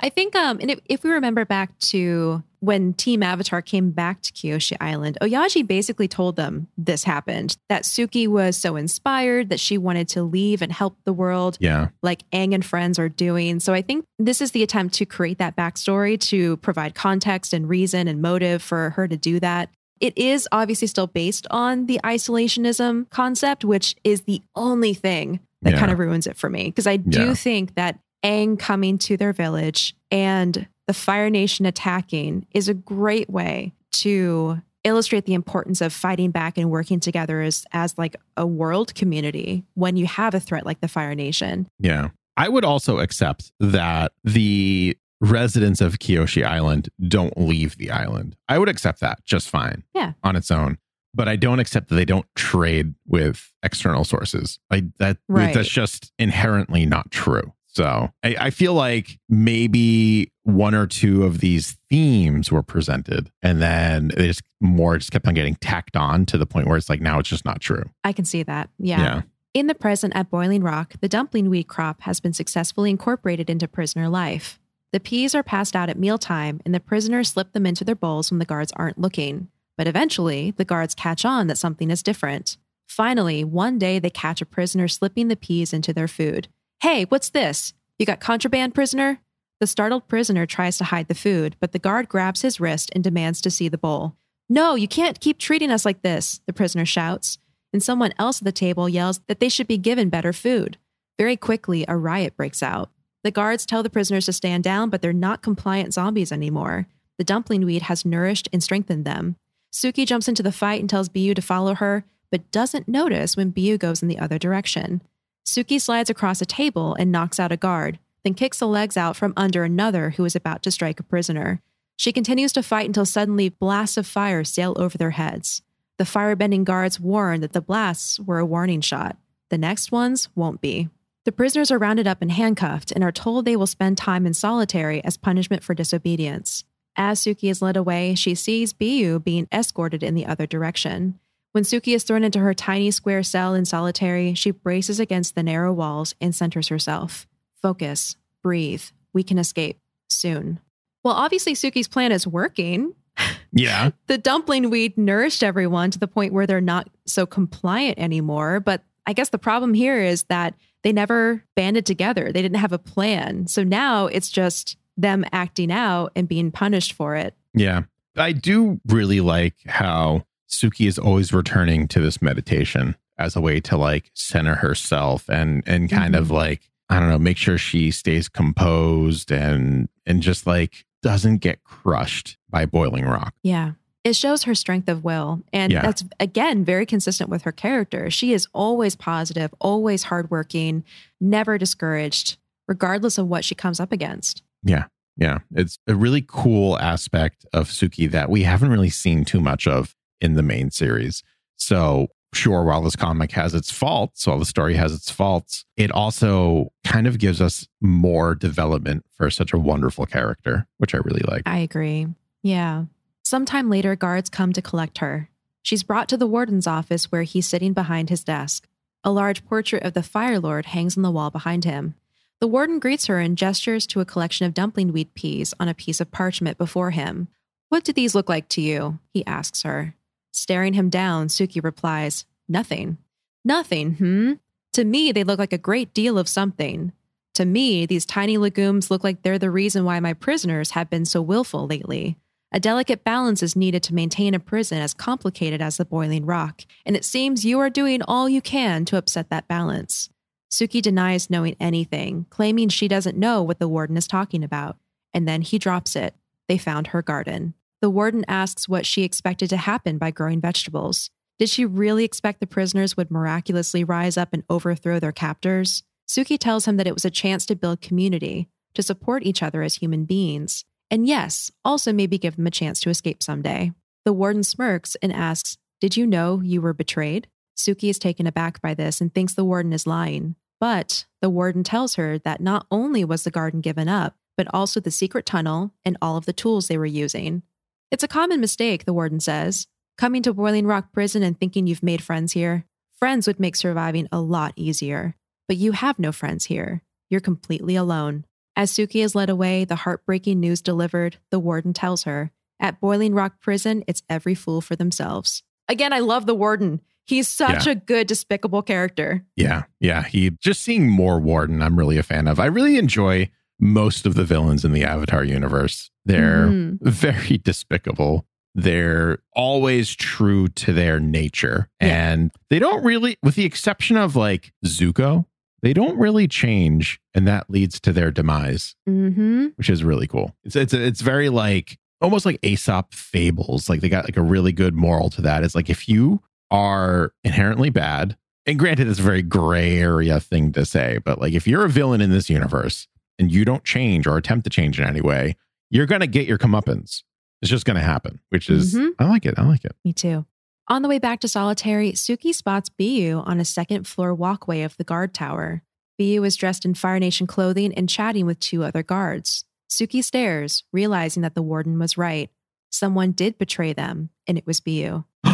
I think um and if, if we remember back to when Team Avatar came back to Kyoshi Island, Oyaji basically told them this happened. That Suki was so inspired that she wanted to leave and help the world Yeah. like Aang and friends are doing. So I think this is the attempt to create that backstory to provide context and reason and motive for her to do that. It is obviously still based on the isolationism concept, which is the only thing that Yeah. kind of ruins it for me. Because I do Yeah. think that Aang coming to their village and the Fire Nation attacking is a great way to illustrate the importance of fighting back and working together as, as like a world community when you have a threat like the Fire Nation. Yeah. I would also accept that the residents of Kyoshi Island don't leave the island. I would accept that just fine. Yeah. On its own. But I don't accept that they don't trade with external sources. I that Right. that's just inherently not true. So I, I feel like maybe one or two of these themes were presented and then they just more just kept on getting tacked on to the point where it's like now it's just not true. I can see that. Yeah. yeah. In the present at Boiling Rock, the dumpling weed crop has been successfully incorporated into prisoner life. The peas are passed out at mealtime, and the prisoners slip them into their bowls when the guards aren't looking. But eventually, the guards catch on that something is different. Finally, one day they catch a prisoner slipping the peas into their food. Hey, what's this? You got contraband, prisoner? The startled prisoner tries to hide the food, but the guard grabs his wrist and demands to see the bowl. No, you can't keep treating us like this, the prisoner shouts and someone else at the table yells that they should be given better food. Very quickly, a riot breaks out. The guards tell the prisoners to stand down, but they're not compliant zombies anymore. The dumpling weed has nourished and strengthened them. Suki jumps into the fight and tells Biyu to follow her, but doesn't notice when Biyu goes in the other direction. Suki slides across a table and knocks out a guard, then kicks the legs out from under another who is about to strike a prisoner. She continues to fight until suddenly blasts of fire sail over their heads. The firebending guards warn that the blasts were a warning shot. The next ones won't be. The prisoners are rounded up and handcuffed and are told they will spend time in solitary as punishment for disobedience. As Suki is led away, she sees Biyu being escorted in the other direction. When Suki is thrown into her tiny square cell in solitary, she braces against the narrow walls and centers herself. Focus, breathe. We can escape soon. Well, obviously, Suki's plan is working Yeah. the dumpling weed nourished everyone to the point where they're not so compliant anymore. But I guess the problem here is that they never banded together. They didn't have a plan. So now it's just them acting out and being punished for it. Yeah. I do really like how Suki is always returning to this meditation as a way to like center herself and and kind of mm-hmm. like I don't know, make sure she stays composed and and just like doesn't get crushed by boiling rock. Yeah. It shows her strength of will. And Yeah. that's, again, very consistent with her character. She is always positive, always hardworking, never discouraged, regardless of what she comes up against. Yeah. Yeah. It's a really cool aspect of Suki that we haven't really seen too much of in the main series. So, sure, while this comic has its faults, while the story has its faults, it also kind of gives us more development for such a wonderful character, which I really like. I agree. Yeah. Sometime later, guards come to collect her. She's brought to the warden's office where he's sitting behind his desk. A large portrait of the Fire Lord hangs on the wall behind him. The warden greets her and gestures to a collection of dumpling weed peas on a piece of parchment before him. What do these look like to you? He asks her. Staring him down, Suki replies, Nothing. Nothing, hmm? To me, they look like a great deal of something. To me, these tiny legumes look like they're the reason why my prisoners have been so willful lately. A delicate balance is needed to maintain a prison as complicated as the boiling rock, and it seems you are doing all you can to upset that balance. Suki denies knowing anything, claiming she doesn't know what the warden is talking about. And then he drops it. They found her garden. The warden asks what she expected to happen by growing vegetables. Did she really expect the prisoners would miraculously rise up and overthrow their captors? Suki tells him that it was a chance to build community, to support each other as human beings, and yes, also maybe give them a chance to escape someday. The warden smirks and asks, Did you know you were betrayed? Suki is taken aback by this and thinks the warden is lying. But the warden tells her that not only was the garden given up, but also the secret tunnel and all of the tools they were using. It's a common mistake, the warden says. Coming to Boiling Rock Prison and thinking you've made friends here. Friends would make surviving a lot easier. But you have no friends here. You're completely alone. As Suki is led away, the heartbreaking news delivered, the warden tells her at Boiling Rock Prison, it's every fool for themselves. Again, I love the warden. He's such Yeah. a good, despicable character. Yeah, yeah. He just seeing more Warden, I'm really a fan of. I really enjoy most of the villains in the Avatar universe. They're Mhm. very despicable. They're always true to their nature. Yeah. And they don't really, with the exception of like Zuko, they don't really change. And that leads to their demise, Mm-hmm. which is really cool. It's it's it's very like almost like Aesop fables. Like they got like a really good moral to that. It's like if you are inherently bad, and granted, it's a very gray area thing to say, but like if you're a villain in this universe and you don't change or attempt to change in any way, you're gonna get your comeuppance. It's just gonna happen, which is Mhm. I like it. I like it. Me too. On the way back to Solitary, Suki spots Biyu on a second floor walkway of the guard tower. Biyu is dressed in Fire Nation clothing and chatting with two other guards. Suki stares, realizing that the warden was right. Someone did betray them, and it was Biyu.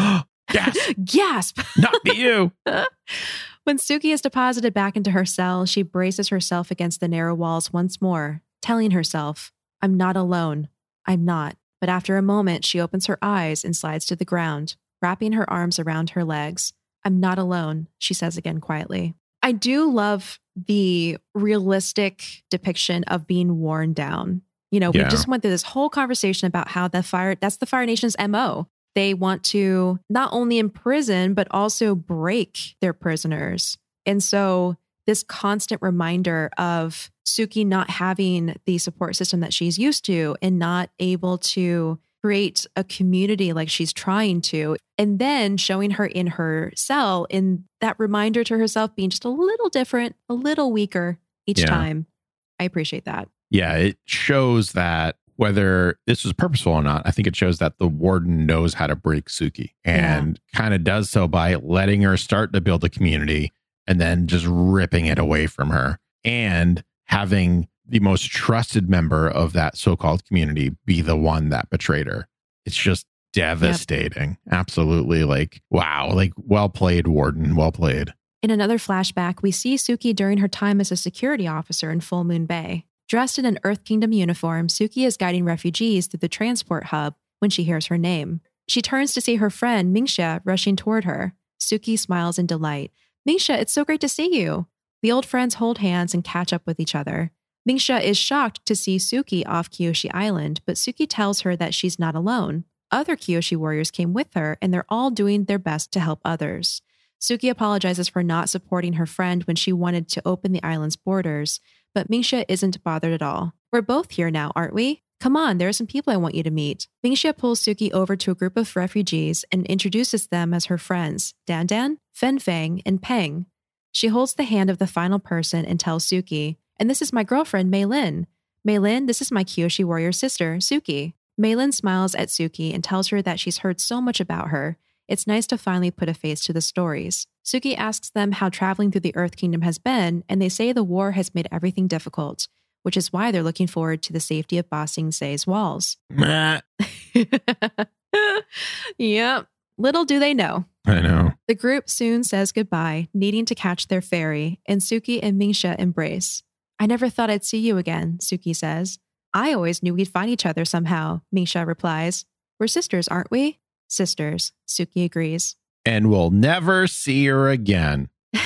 yes, Gasp! not you. When Suki is deposited back into her cell, she braces herself against the narrow walls once more, telling herself, I'm not alone. I'm not. But after a moment, she opens her eyes and slides to the ground, wrapping her arms around her legs. I'm not alone, she says again quietly. I do love the realistic depiction of being worn down. You know, Yeah. we just went through this whole conversation about how the fire, that's the Fire Nation's MO. They want to not only imprison, but also break their prisoners. And so, this constant reminder of Suki not having the support system that she's used to and not able to create a community like she's trying to. And then showing her in her cell in that reminder to herself being just a little different, a little weaker each Yeah. time. I appreciate that. Yeah, it shows that whether this was purposeful or not, I think it shows that the warden knows how to break Suki and kind of does so by letting her start to build a community and then just ripping it away from her and having the most trusted member of that so-called community be the one that betrayed her. It's just devastating. Absolutely like wow, like well played warden, well played. In another flashback, we see Suki during her time as a security officer in Full Moon Bay. Dressed in an Earth Kingdom uniform, Suki is guiding refugees through the transport hub when she hears her name. She turns to see her friend Mingxia rushing toward her. Suki smiles in delight. Mingxia, it's so great to see you. The old friends hold hands and catch up with each other. Mingxia is shocked to see Suki off Kyoshi Island, but Suki tells her that she's not alone. Other Kyoshi warriors came with her, and they're all doing their best to help others. Suki apologizes for not supporting her friend when she wanted to open the island's borders, but Mingxia isn't bothered at all. We're both here now, aren't we? Come on, there are some people I want you to meet. Mingxia pulls Suki over to a group of refugees and introduces them as her friends, Dan Dan, Fen and Peng. She holds the hand of the final person and tells Suki, and this is my girlfriend, Mei Lin. Mei Lin, this is my Kyoshi warrior sister, Suki. Mei Lin smiles at Suki and tells her that she's heard so much about her. It's nice to finally put a face to the stories. Suki asks them how traveling through the Earth Kingdom has been, and they say the war has made everything difficult, which is why they're looking forward to the safety of Ba Sing Se's walls. Yep. Little do they know. I know. The group soon says goodbye, needing to catch their ferry, and Suki and Mingxia embrace. I never thought I'd see you again, Suki says. I always knew we'd find each other somehow, Mingxia replies. We're sisters, aren't we? Sisters, Suki agrees. And we'll never see her again.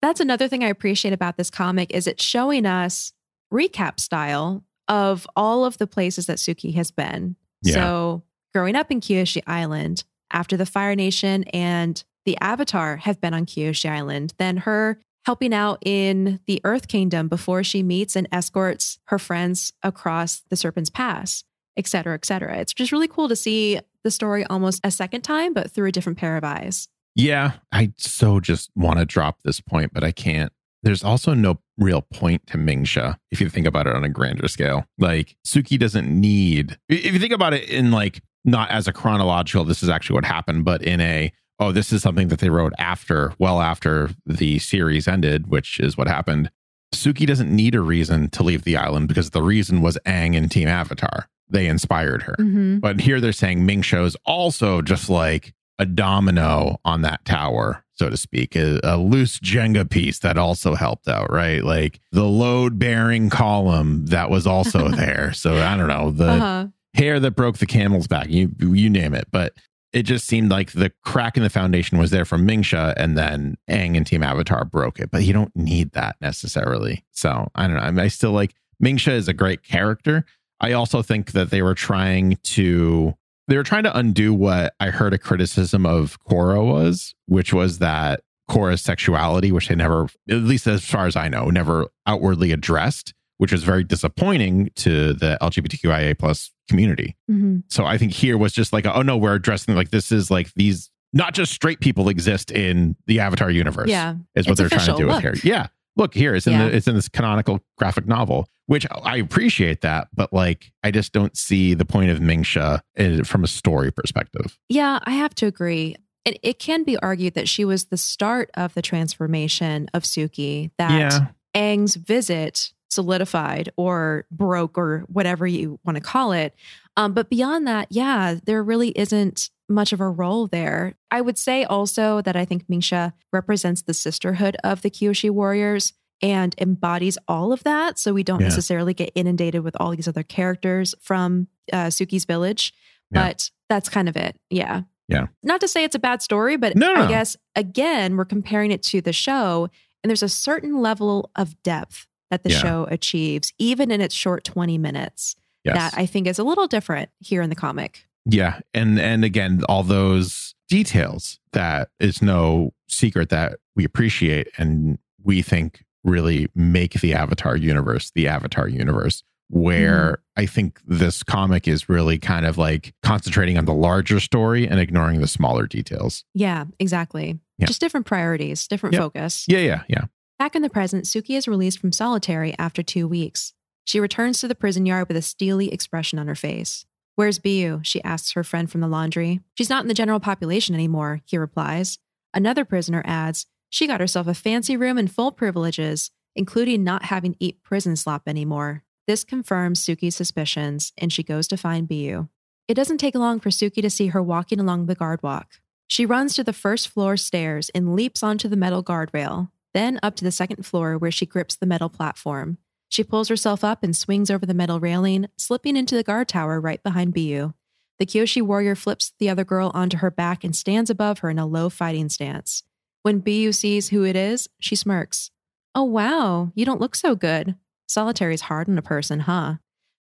That's another thing I appreciate about this comic is it's showing us recap style of all of the places that Suki has been. Yeah. So, growing up in Kyoshi Island, after the Fire Nation and the Avatar have been on Kyoshi Island, then her helping out in the Earth Kingdom before she meets and escorts her friends across the Serpent's Pass, et cetera, et cetera. It's just really cool to see the story almost a second time, but through a different pair of eyes. Yeah, I so just want to drop this point, but I can't. There's also no real point to Mingxia if you think about it on a grander scale. Like Suki doesn't need if you think about it in like not as a chronological, this is actually what happened, but in a, oh, this is something that they wrote after, well after the series ended, which is what happened. Suki doesn't need a reason to leave the island because the reason was Aang and Team Avatar. They inspired her. Mhm. But here they're saying Ming is also just like a domino on that tower, so to speak, a, a loose Jenga piece that also helped out, right? Like the load bearing column that was also there. So I don't know, the Uh-huh. hair that broke the camel's back, you you name it. But it just seemed like the crack in the foundation was there from Mingxia, and then Aang and Team Avatar broke it. But you don't need that necessarily. So I don't know. I, mean, I still like Mingxia is a great character. I also think that they were trying to they were trying to undo what I heard a criticism of Korra was, which was that Korra's sexuality, which they never, at least as far as I know, never outwardly addressed, which was very disappointing to the LGBTQIA plus community. Mhm. So I think here was just like, oh no, we're addressing like this is like these not just straight people exist in the Avatar universe. Yeah. is what It's they're trying to do with Look. here. Yeah, look here, it's in Yeah. the it's in this canonical graphic novel, which I appreciate that, but like I just don't see the point of Mingxia eh, from a story perspective. Yeah, I have to agree. It, it can be argued that she was the start of the transformation of Suki, that Yeah. Aang's visit solidified or broke or whatever you want to call it. Um, but beyond that, yeah, there really isn't much of a role there. I would say also that I think Mingxia represents the sisterhood of the Kyoshi warriors and embodies all of that. So we don't Yeah. necessarily get inundated with all these other characters from uh, Suki's village. Yeah. But that's kind of it. Yeah. Yeah. Not to say it's a bad story, but No, no. I guess again, we're comparing it to the show, and there's a certain level of depth that the Yeah. show achieves, even in its short 20 minutes, Yes. that I think is a little different here in the comic. Yeah, and and again, all those details that is no secret that we appreciate and we think really make the Avatar universe the Avatar universe. Where mm-hmm. I think this comic is really kind of like concentrating on the larger story and ignoring the smaller details. Yeah, exactly. Yeah. Just different priorities, different Yep. focus. Yeah, yeah, yeah. Back in the present, Suki is released from solitary after two weeks. She returns to the prison yard with a steely expression on her face. Where's Biyu? She asks her friend from the laundry. She's not in the general population anymore, he replies. Another prisoner adds, She got herself a fancy room and full privileges, including not having to eat prison slop anymore. This confirms Suki's suspicions, and she goes to find Biyu. It doesn't take long for Suki to see her walking along the guard walk. She runs to the first floor stairs and leaps onto the metal guardrail, then up to the second floor where she grips the metal platform. She pulls herself up and swings over the metal railing, slipping into the guard tower right behind Biyu. The Kyoshi warrior flips the other girl onto her back and stands above her in a low fighting stance. When Biyu sees who it is, she smirks. Oh, wow, you don't look so good. Solitary's hard on a person, huh?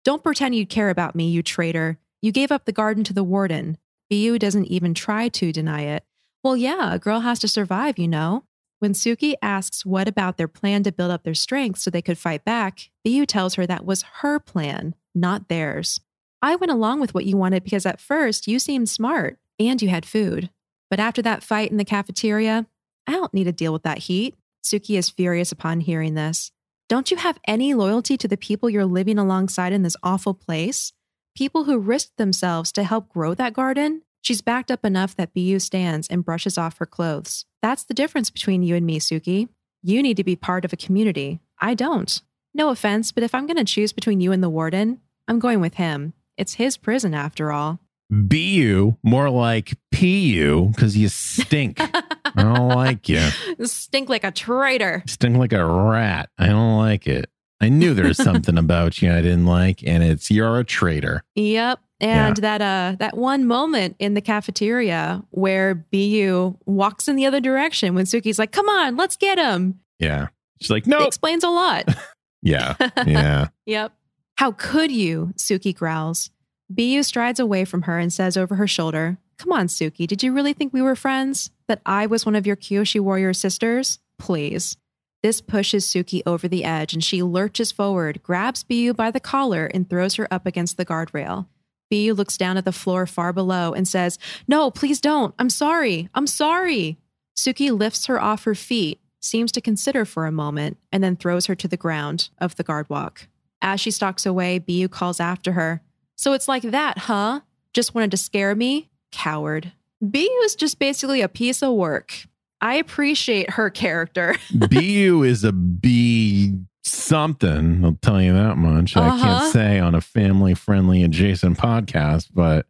Don't pretend you care about me, you traitor. You gave up the garden to the warden. Biyu doesn't even try to deny it. Well, yeah, a girl has to survive, you know. When Suki asks what about their plan to build up their strength so they could fight back, Biyu tells her that was her plan, not theirs. I went along with what you wanted because at first you seemed smart and you had food. But after that fight in the cafeteria, I don't need to deal with that heat. Suki is furious upon hearing this. Don't you have any loyalty to the people you're living alongside in this awful place? People who risked themselves to help grow that garden? She's backed up enough that Bu stands and brushes off her clothes. That's the difference between you and me, Suki. You need to be part of a community. I don't. No offense, but if I'm going to choose between you and the warden, I'm going with him. It's his prison after all. Bu, more like pu, because you stink. I don't like you. Stink like a traitor. Stink like a rat. I don't like it. I knew there was something about you I didn't like, and it's you're a traitor. Yep. And that uh that one moment in the cafeteria where Bu walks in the other direction when Suki's like, "Come on, let's get him." Yeah. She's like, It no. explains a lot. Yeah. Yeah. Yep. How could you? Suki growls. Bu strides away from her and says over her shoulder, Come on, Suki, did you really think we were friends? That I was one of your Kyoshi warrior sisters? Please. This pushes Suki over the edge and she lurches forward, grabs Bu by the collar, and throws her up against the guardrail. Bu looks down at the floor far below and says, No, please don't. I'm sorry. I'm sorry. Suki lifts her off her feet, seems to consider for a moment, and then throws her to the ground of the guard walk. As she stalks away, Bu calls after her. So it's like that, huh? Just wanted to scare me? Coward. BU is just basically a piece of work. I appreciate her character. BU is a B something. I'll tell you that much. I Uh-huh. can't say on a family friendly adjacent podcast, but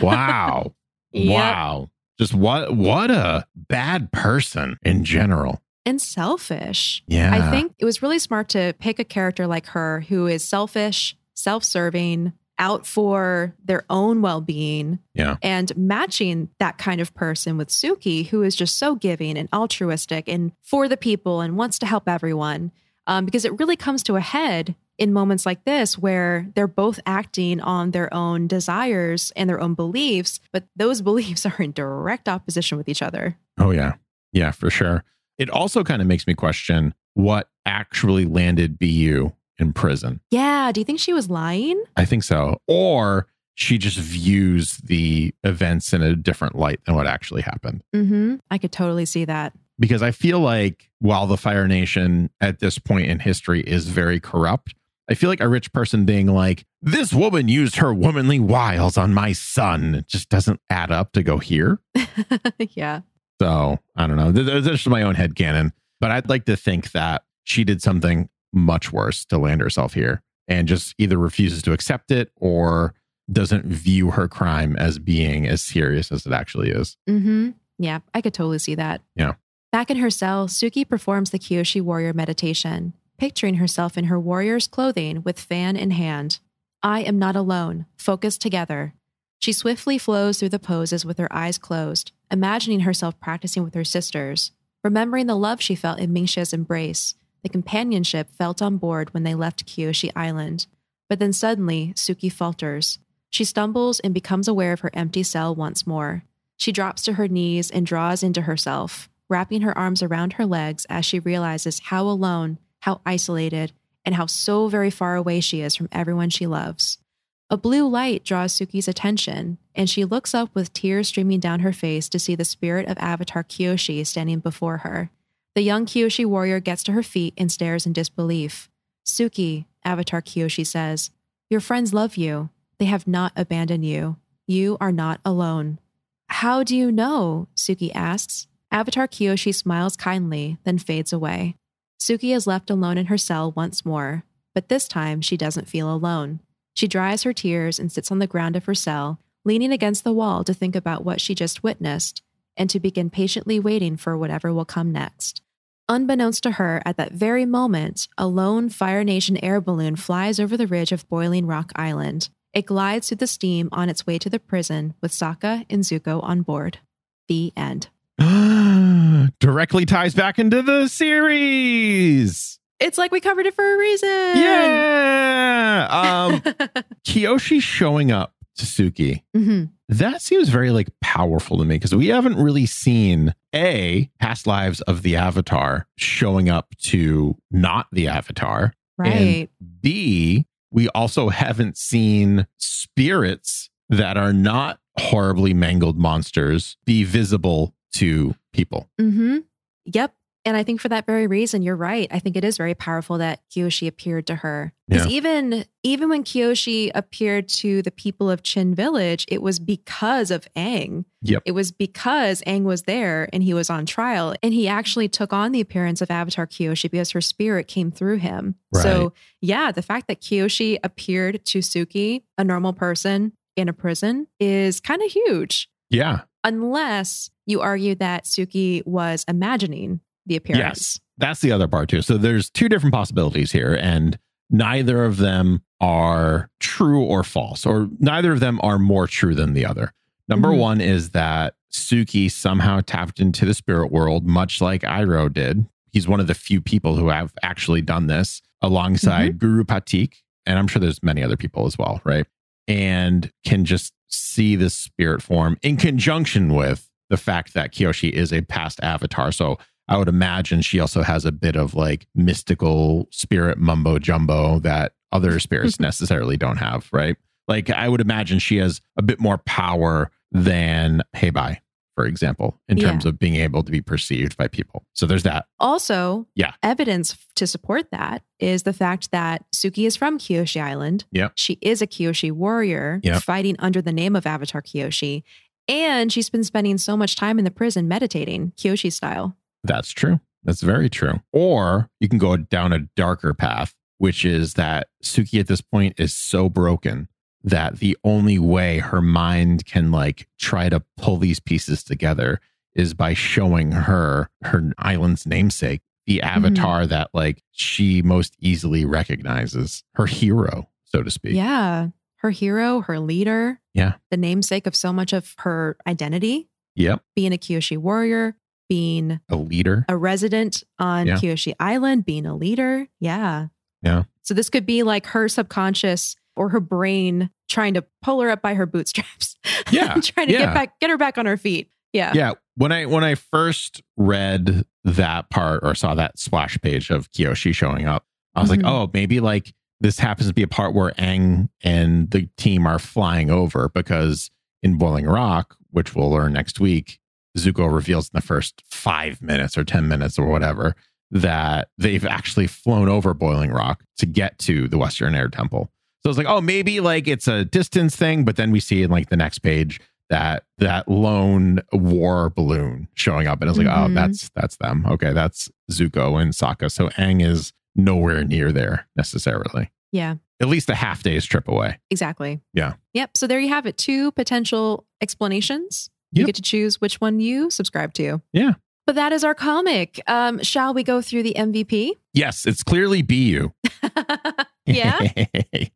wow. Yep. Wow. Just what what a bad person in general. And selfish. Yeah. I think it was really smart to pick a character like her who is selfish, self serving, out for their own well being, Yeah. and matching that kind of person with Suki, who is just so giving and altruistic and for the people and wants to help everyone. Um, because it really comes to a head in moments like this where they're both acting on their own desires and their own beliefs, but those beliefs are in direct opposition with each other. Oh yeah. Yeah, for sure. It also kind of makes me question what actually landed Biyu in prison. Yeah. Do you think she was lying? I think so. Or she just views the events in a different light than what actually happened. Mm-hmm. I could totally see that. Because I feel like while the Fire Nation at this point in history is very corrupt, I feel like a rich person being like, this woman used her womanly wiles on my son. It just doesn't add up to go here. yeah. So I don't know. Th- th- This is my own head headcanon. But I'd like to think that she did something much worse to land herself here and just either refuses to accept it or doesn't view her crime as being as serious as it actually is. Mm-hmm. Yeah, I could totally see that. Yeah. Back in her cell, Suki performs the Kyoshi warrior meditation, picturing herself in her warrior's clothing with fan in hand. I am not alone, focused together. She swiftly flows through the poses with her eyes closed, imagining herself practicing with her sisters, remembering the love she felt in Mingxia's embrace, the companionship felt on board when they left Kyoshi Island. But then suddenly, Suki falters. She stumbles and becomes aware of her empty cell once more. She drops to her knees and draws into herself, wrapping her arms around her legs as she realizes how alone, how isolated, and how so very far away she is from everyone she loves. A blue light draws Suki's attention, and she looks up with tears streaming down her face to see the spirit of Avatar Kyoshi standing before her. The young Kyoshi warrior gets to her feet and stares in disbelief. Suki, Avatar Kyoshi says, Your friends love you. They have not abandoned you. You are not alone. How do you know? Suki asks. Avatar Kyoshi smiles kindly, then fades away. Suki is left alone in her cell once more, but this time she doesn't feel alone. She dries her tears and sits on the ground of her cell, leaning against the wall to think about what she just witnessed and to begin patiently waiting for whatever will come next. Unbeknownst to her, at that very moment, a lone Fire Nation air balloon flies over the ridge of Boiling Rock Island. It glides through the steam on its way to the prison with Sokka and Zuko on board. The end. Directly ties back into the series. It's like we covered it for a reason. Yeah. Um, Kyoshi showing up to Suki. Mhm. That seems very like powerful to me because we haven't really seen a past lives of the Avatar showing up to not the Avatar. Right. B, we also haven't seen spirits that are not horribly mangled monsters be visible to people. Mm-hmm. Yep. And I think for that very reason, you're right. I think it is very powerful that Kyoshi appeared to her. Because Yeah. even even when Kyoshi appeared to the people of Chin Village, it was because of Aang. Yep. It was because Aang was there and he was on trial. And he actually took on the appearance of Avatar Kyoshi because her spirit came through him. So yeah, the fact that Kyoshi appeared to Suki, a normal person in a prison, is kind of huge. Yeah. Unless you argue that Suki was imagining the appearance. That's the other part too. So there's two different possibilities here, and neither of them are true or false, or neither of them are more true than the other. Number Mhm. one is that Suki somehow tapped into the spirit world, much like Iroh did. He's one of the few people who have actually done this alongside Guru Pathik. And I'm sure there's many other people as well, right? And can just see this spirit form in conjunction with the fact that Kyoshi is a past avatar. So I would imagine she also has a bit of like mystical spirit mumbo jumbo that other spirits necessarily don't have, right? Like I would imagine she has a bit more power than Hei Bai for example, in Yeah. terms of being able to be perceived by people. So there's that. Also, Yeah. evidence to support that is the fact that Suki is from Kyoshi Island. Yeah, She is a Kyoshi warrior Yep. fighting under the name of Avatar Kyoshi. And she's been spending so much time in the prison meditating, Kyoshi style. That's true. That's very true. Or you can go down a darker path, which is that Suki at this point is so broken that the only way her mind can like try to pull these pieces together is by showing her her island's namesake, the mm-hmm. avatar that like she most easily recognizes, her hero, so to speak. Yeah. Her hero, her leader. Yeah. The namesake of so much of her identity, Yep. being a Kyoshi warrior, being A leader. a resident on Yeah. Kyoshi Island, being a leader. Yeah. Yeah. So this could be like her subconscious or her brain trying to pull her up by her bootstraps. Yeah. trying to Yeah. get back, get her back on her feet. Yeah. yeah when i when i first read that part or saw that splash page of kyoshi showing up i was Mhm. like oh maybe like this happens to be a part where Aang and the team are flying over because in boiling rock which we'll learn next week zuko reveals in the first five minutes or ten minutes or whatever that they've actually flown over boiling rock to get to the western air temple so it's like oh maybe like it's a distance thing but then we see in like the next page that that lone war balloon showing up and it's like oh Mhm. that's that's them okay that's zuko and Sokka so Aang is nowhere near there necessarily Yeah. at least a half day's trip away Exactly. Yeah. Yep. So there you have it. Two potential explanations. You Yep. get to choose which one you subscribe to. Yeah. But that is our comic. Um, shall we go through the MVP? yes it's clearly Biyu yeah.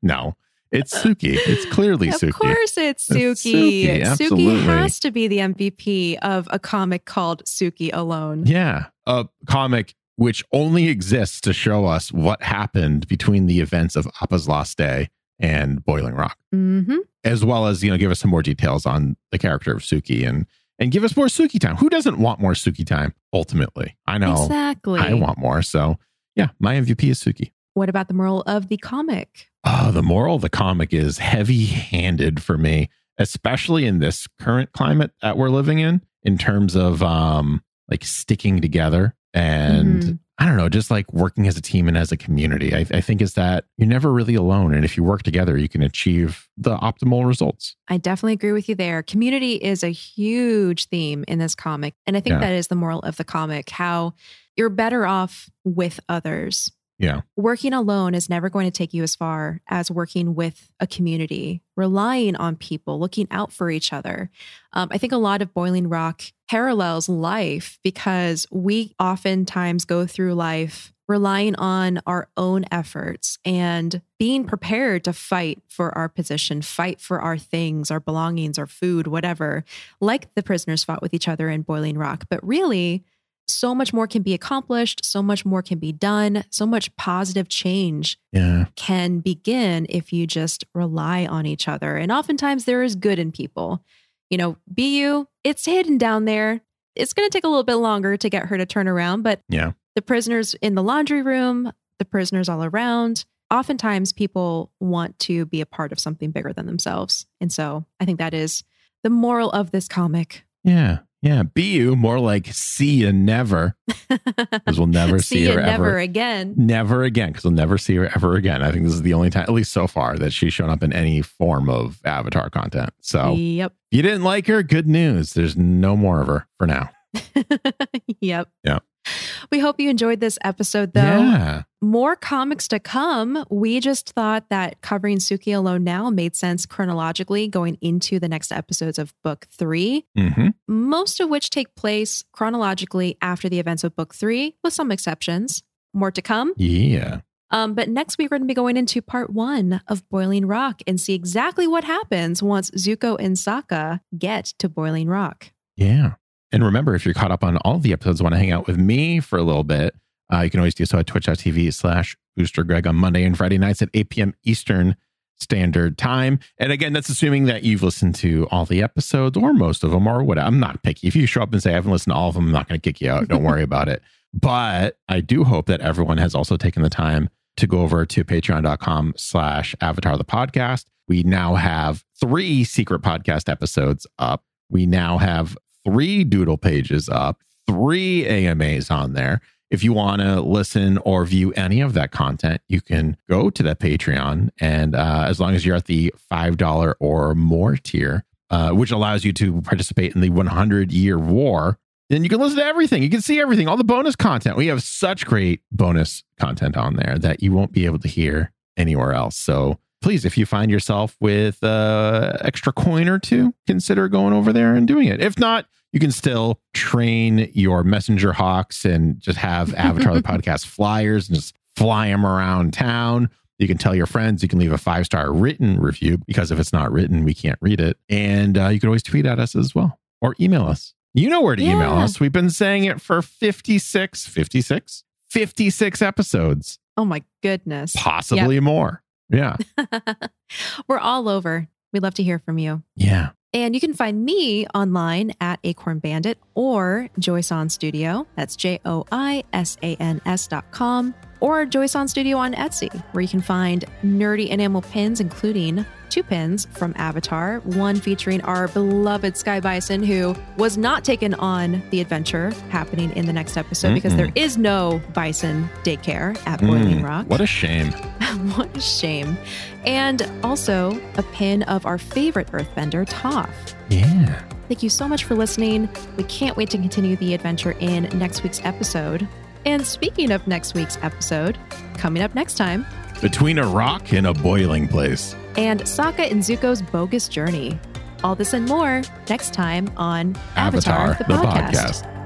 no it's suki it's clearly Of suki Of course it's Suki. It's Suki. Suki, has to be the MVP of a comic called Suki Alone. Yeah. A comic which only exists to show us what happened between the events of Appa's Lost Day and Boiling Rock, hmm as well as, you know, give us some more details on the character of Suki and and give us more Suki time. Who doesn't want more Suki time ultimately? I know Exactly. I want more. So yeah, my MVP is Suki. What about the moral of the comic? Oh, the moral of the comic is heavy handed for me, especially in this current climate that we're living in, in terms of um like sticking together and Mhm. I don't know, just like working as a team and as a community. I, I think is that you're never really alone. And if you work together, you can achieve the optimal results. I definitely agree with you there. Community is a huge theme in this comic. And I think Yeah. that is the moral of the comic how you're better off with others. Yeah. Working alone is never going to take you as far as working with a community, relying on people, looking out for each other. Um, I think a lot of Boiling Rock parallels life because we oftentimes go through life relying on our own efforts and being prepared to fight for our position, fight for our things, our belongings, our food, whatever, like the prisoners fought with each other in Boiling Rock. But really, so much more can be accomplished, so much more can be done, so much positive change Yeah. can begin if you just rely on each other. And oftentimes there is good in people. You know, Biyu, it's hidden down there. It's going to take a little bit longer to get her to turn around, but Yeah. the prisoners in the laundry room, the prisoners all around, oftentimes people want to be a part of something bigger than themselves. And so I think that is the moral of this comic. Yeah. Yeah. Biyu more like see you never. Because we'll never see, see her never ever. again. Never again, because we'll never see her ever again. I think this is the only time, at least so far, that she's shown up in any form of Avatar content. So if Yep. you didn't like her, good news. There's no more of her for now. yep. Yeah. We hope you enjoyed this episode, though. Yeah. More comics to come. We just thought that covering Suki alone now made sense chronologically going into the next episodes of book three, hmm most of which take place chronologically after the events of book three, with some exceptions. More to come. Yeah. Um, but next week, we're going to be going into part one of Boiling Rock and see exactly what happens once Zuko and Sokka get to Boiling Rock. Yeah. And remember, if you're caught up on all the episodes, want to hang out with me for a little bit, uh, you can always do so at twitch.tv slash booster greg on Monday and Friday nights at 8 p.m. Eastern Standard Time. And again, that's assuming that you've listened to all the episodes or most of them or what. I'm not picky. If you show up and say, I haven't listened to all of them, I'm not going to kick you out. Don't worry about it. But I do hope that everyone has also taken the time to go over to patreon.com slash avatar the podcast. We now have three secret podcast episodes up. We now have three doodle pages up, three AMAs on there. If you want to listen or view any of that content, you can go to that Patreon. And uh, as long as you're at the $5 or more tier, uh, which allows you to participate in the 100 year war, then you can listen to everything. You can see everything, all the bonus content. We have such great bonus content on there that you won't be able to hear anywhere else. So please, if you find yourself with uh, extra coin or two, consider going over there and doing it. If not, you can still train your messenger hawks and just have Avatar the podcast flyers and just fly them around town. You can tell your friends. You can leave a five star written review because if it's not written, we can't read it. And uh, you can always tweet at us as well or email us. You know where to yeah. email us. We've been saying it for 56, 56, 56 episodes. Oh my goodness. Possibly yep. more. Yeah. We're all over. We'd love to hear from you. Yeah. And you can find me online at Acorn Bandit or Joisan Studio. That's J O I S A N S dot com or Joisan Studio on Etsy, where you can find nerdy enamel pins, including two pins from Avatar, one featuring our beloved Sky Bison, who was not taken on the adventure happening in the next episode mm because there is no bison daycare at Boiling mm, Rock. What a shame. what a shame. And also a pin of our favorite earthbender, Toph. Yeah. Thank you so much for listening. We can't wait to continue the adventure in next week's episode. And speaking of next week's episode, coming up next time Between a Rock and a Boiling Place and Sokka and Zuko's bogus journey. All this and more next time on Avatar, Avatar the, the, podcast. podcast.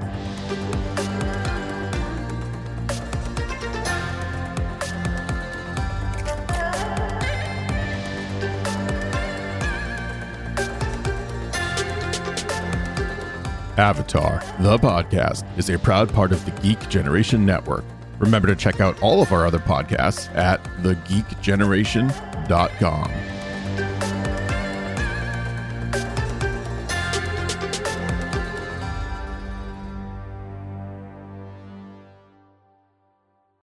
Avatar, the podcast, is a proud part of the Geek Generation Network. Remember to check out all of our other podcasts at thegeekgeneration.com.